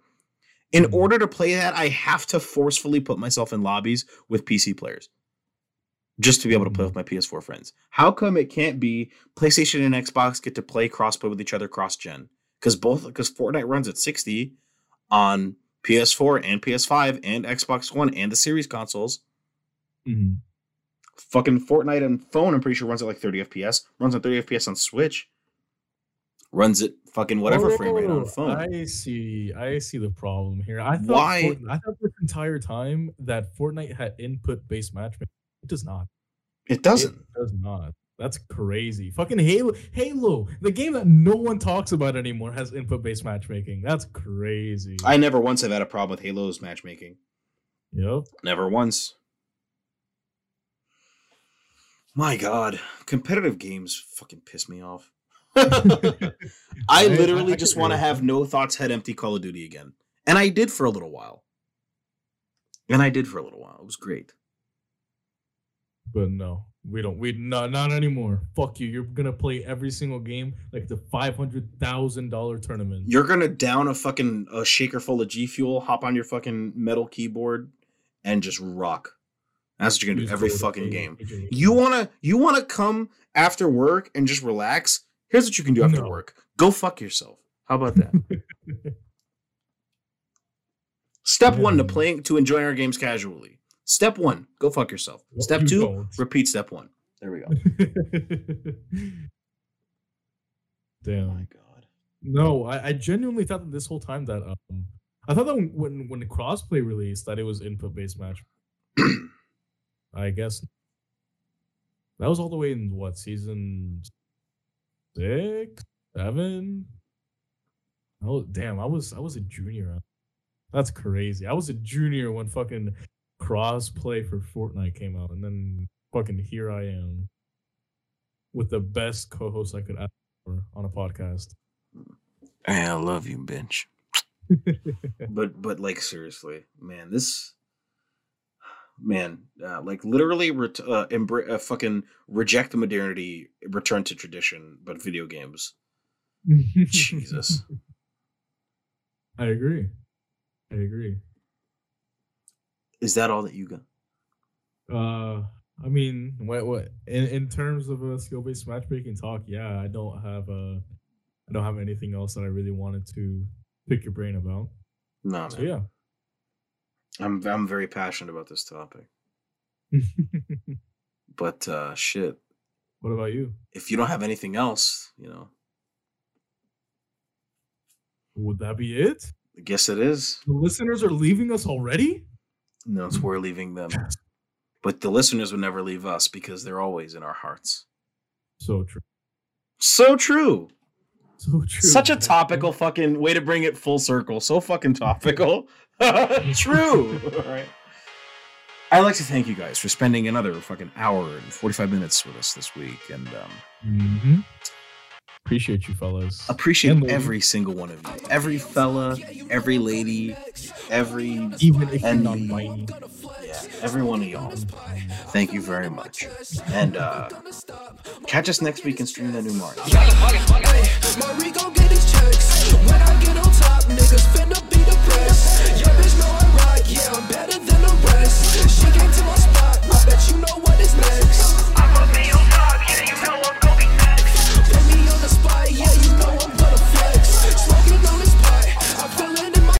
In Mhm. order to play that, I have to forcefully put myself in lobbies with PC players just to be able to play with my PS4 friends. How come it can't be PlayStation and Xbox get to play crossplay with each other cross gen? Because both because Fortnite runs at 60 on PS4 and PS5 and Xbox One and the series consoles. Mhm. Fucking Fortnite and phone, I'm pretty sure runs at like 30 FPS. Runs at 30 FPS on Switch. Runs it fucking whatever oh, frame rate on Oh, phone. I see. I see the problem here. I thought Why- Fort- I thought this entire time that Fortnite had input-based matchmaking. It does not. it doesn't. It does not. That's crazy. Fucking Halo, Halo, the game that no one talks about anymore, has input-based matchmaking. That's crazy. I never once have had a problem with Halo's matchmaking. yep. Never once. My God, competitive games fucking piss me off. I I- literally I just want to have no thoughts, head empty Call of Duty again. And I did for a little while. And I did for a little while. It was great. But no, we don't. We not not anymore. Fuck you. You're gonna play every single game like the five hundred thousand dollar tournament. You're gonna down a fucking a shaker full of G Fuel, hop on your fucking metal keyboard, and just rock. That's what you're gonna do every fucking game. You wanna you wanna come after work and just relax? Here's what you can do after No. work. Go fuck yourself. How about that? *laughs* Step one to Yeah. playing to enjoying our games casually. Step one, go fuck yourself. Well, Step you two, don't. repeat step one. There we go. *laughs* Damn. my god. No, I, I genuinely thought that this whole time that um I thought that when when, when the crossplay released that it was input based match. *clears throat* I guess that was all the way in what season six, seven. Oh damn! I was I was a junior. That's crazy. I was a junior when fucking crossplay for Fortnite came out, and then fucking here I am with the best co-host I could ask for on a podcast. Hey, I love you, bench. *laughs* but but like seriously, man, this man, uh, like literally, ret- uh, embra- uh, fucking reject the modernity, return to tradition, but video games. Jesus. *laughs* I agree. I agree. Is that all that you got? Uh, I mean, what what in in terms of a skill based matchmaking talk? Yeah, I don't have a, I don't have anything else that I really wanted to pick your brain about. No, So man. yeah. I'm I'm very passionate about this topic. *laughs* But uh shit, what about you? if you don't have anything else, you know, Would that be it? I guess it is. The listeners are leaving us already. No, it's we're leaving them. But the listeners would never leave us because they're always in our hearts. So true. So true. So true. Such a topical fucking way to bring it full circle. So fucking topical. *laughs* true. All right. I'd like to thank you guys for spending another fucking hour and 45 minutes with us this week and um, Mhm. Appreciate you, fellas. Appreciate every single one of you. Every fella, every lady, every even if you're not mighty. Yeah, every one of y'all. Thank you very much. And uh catch us next week and stream the new Mario. Yeah, I'm better than the rest. She came to my spot. I bet you know what is next.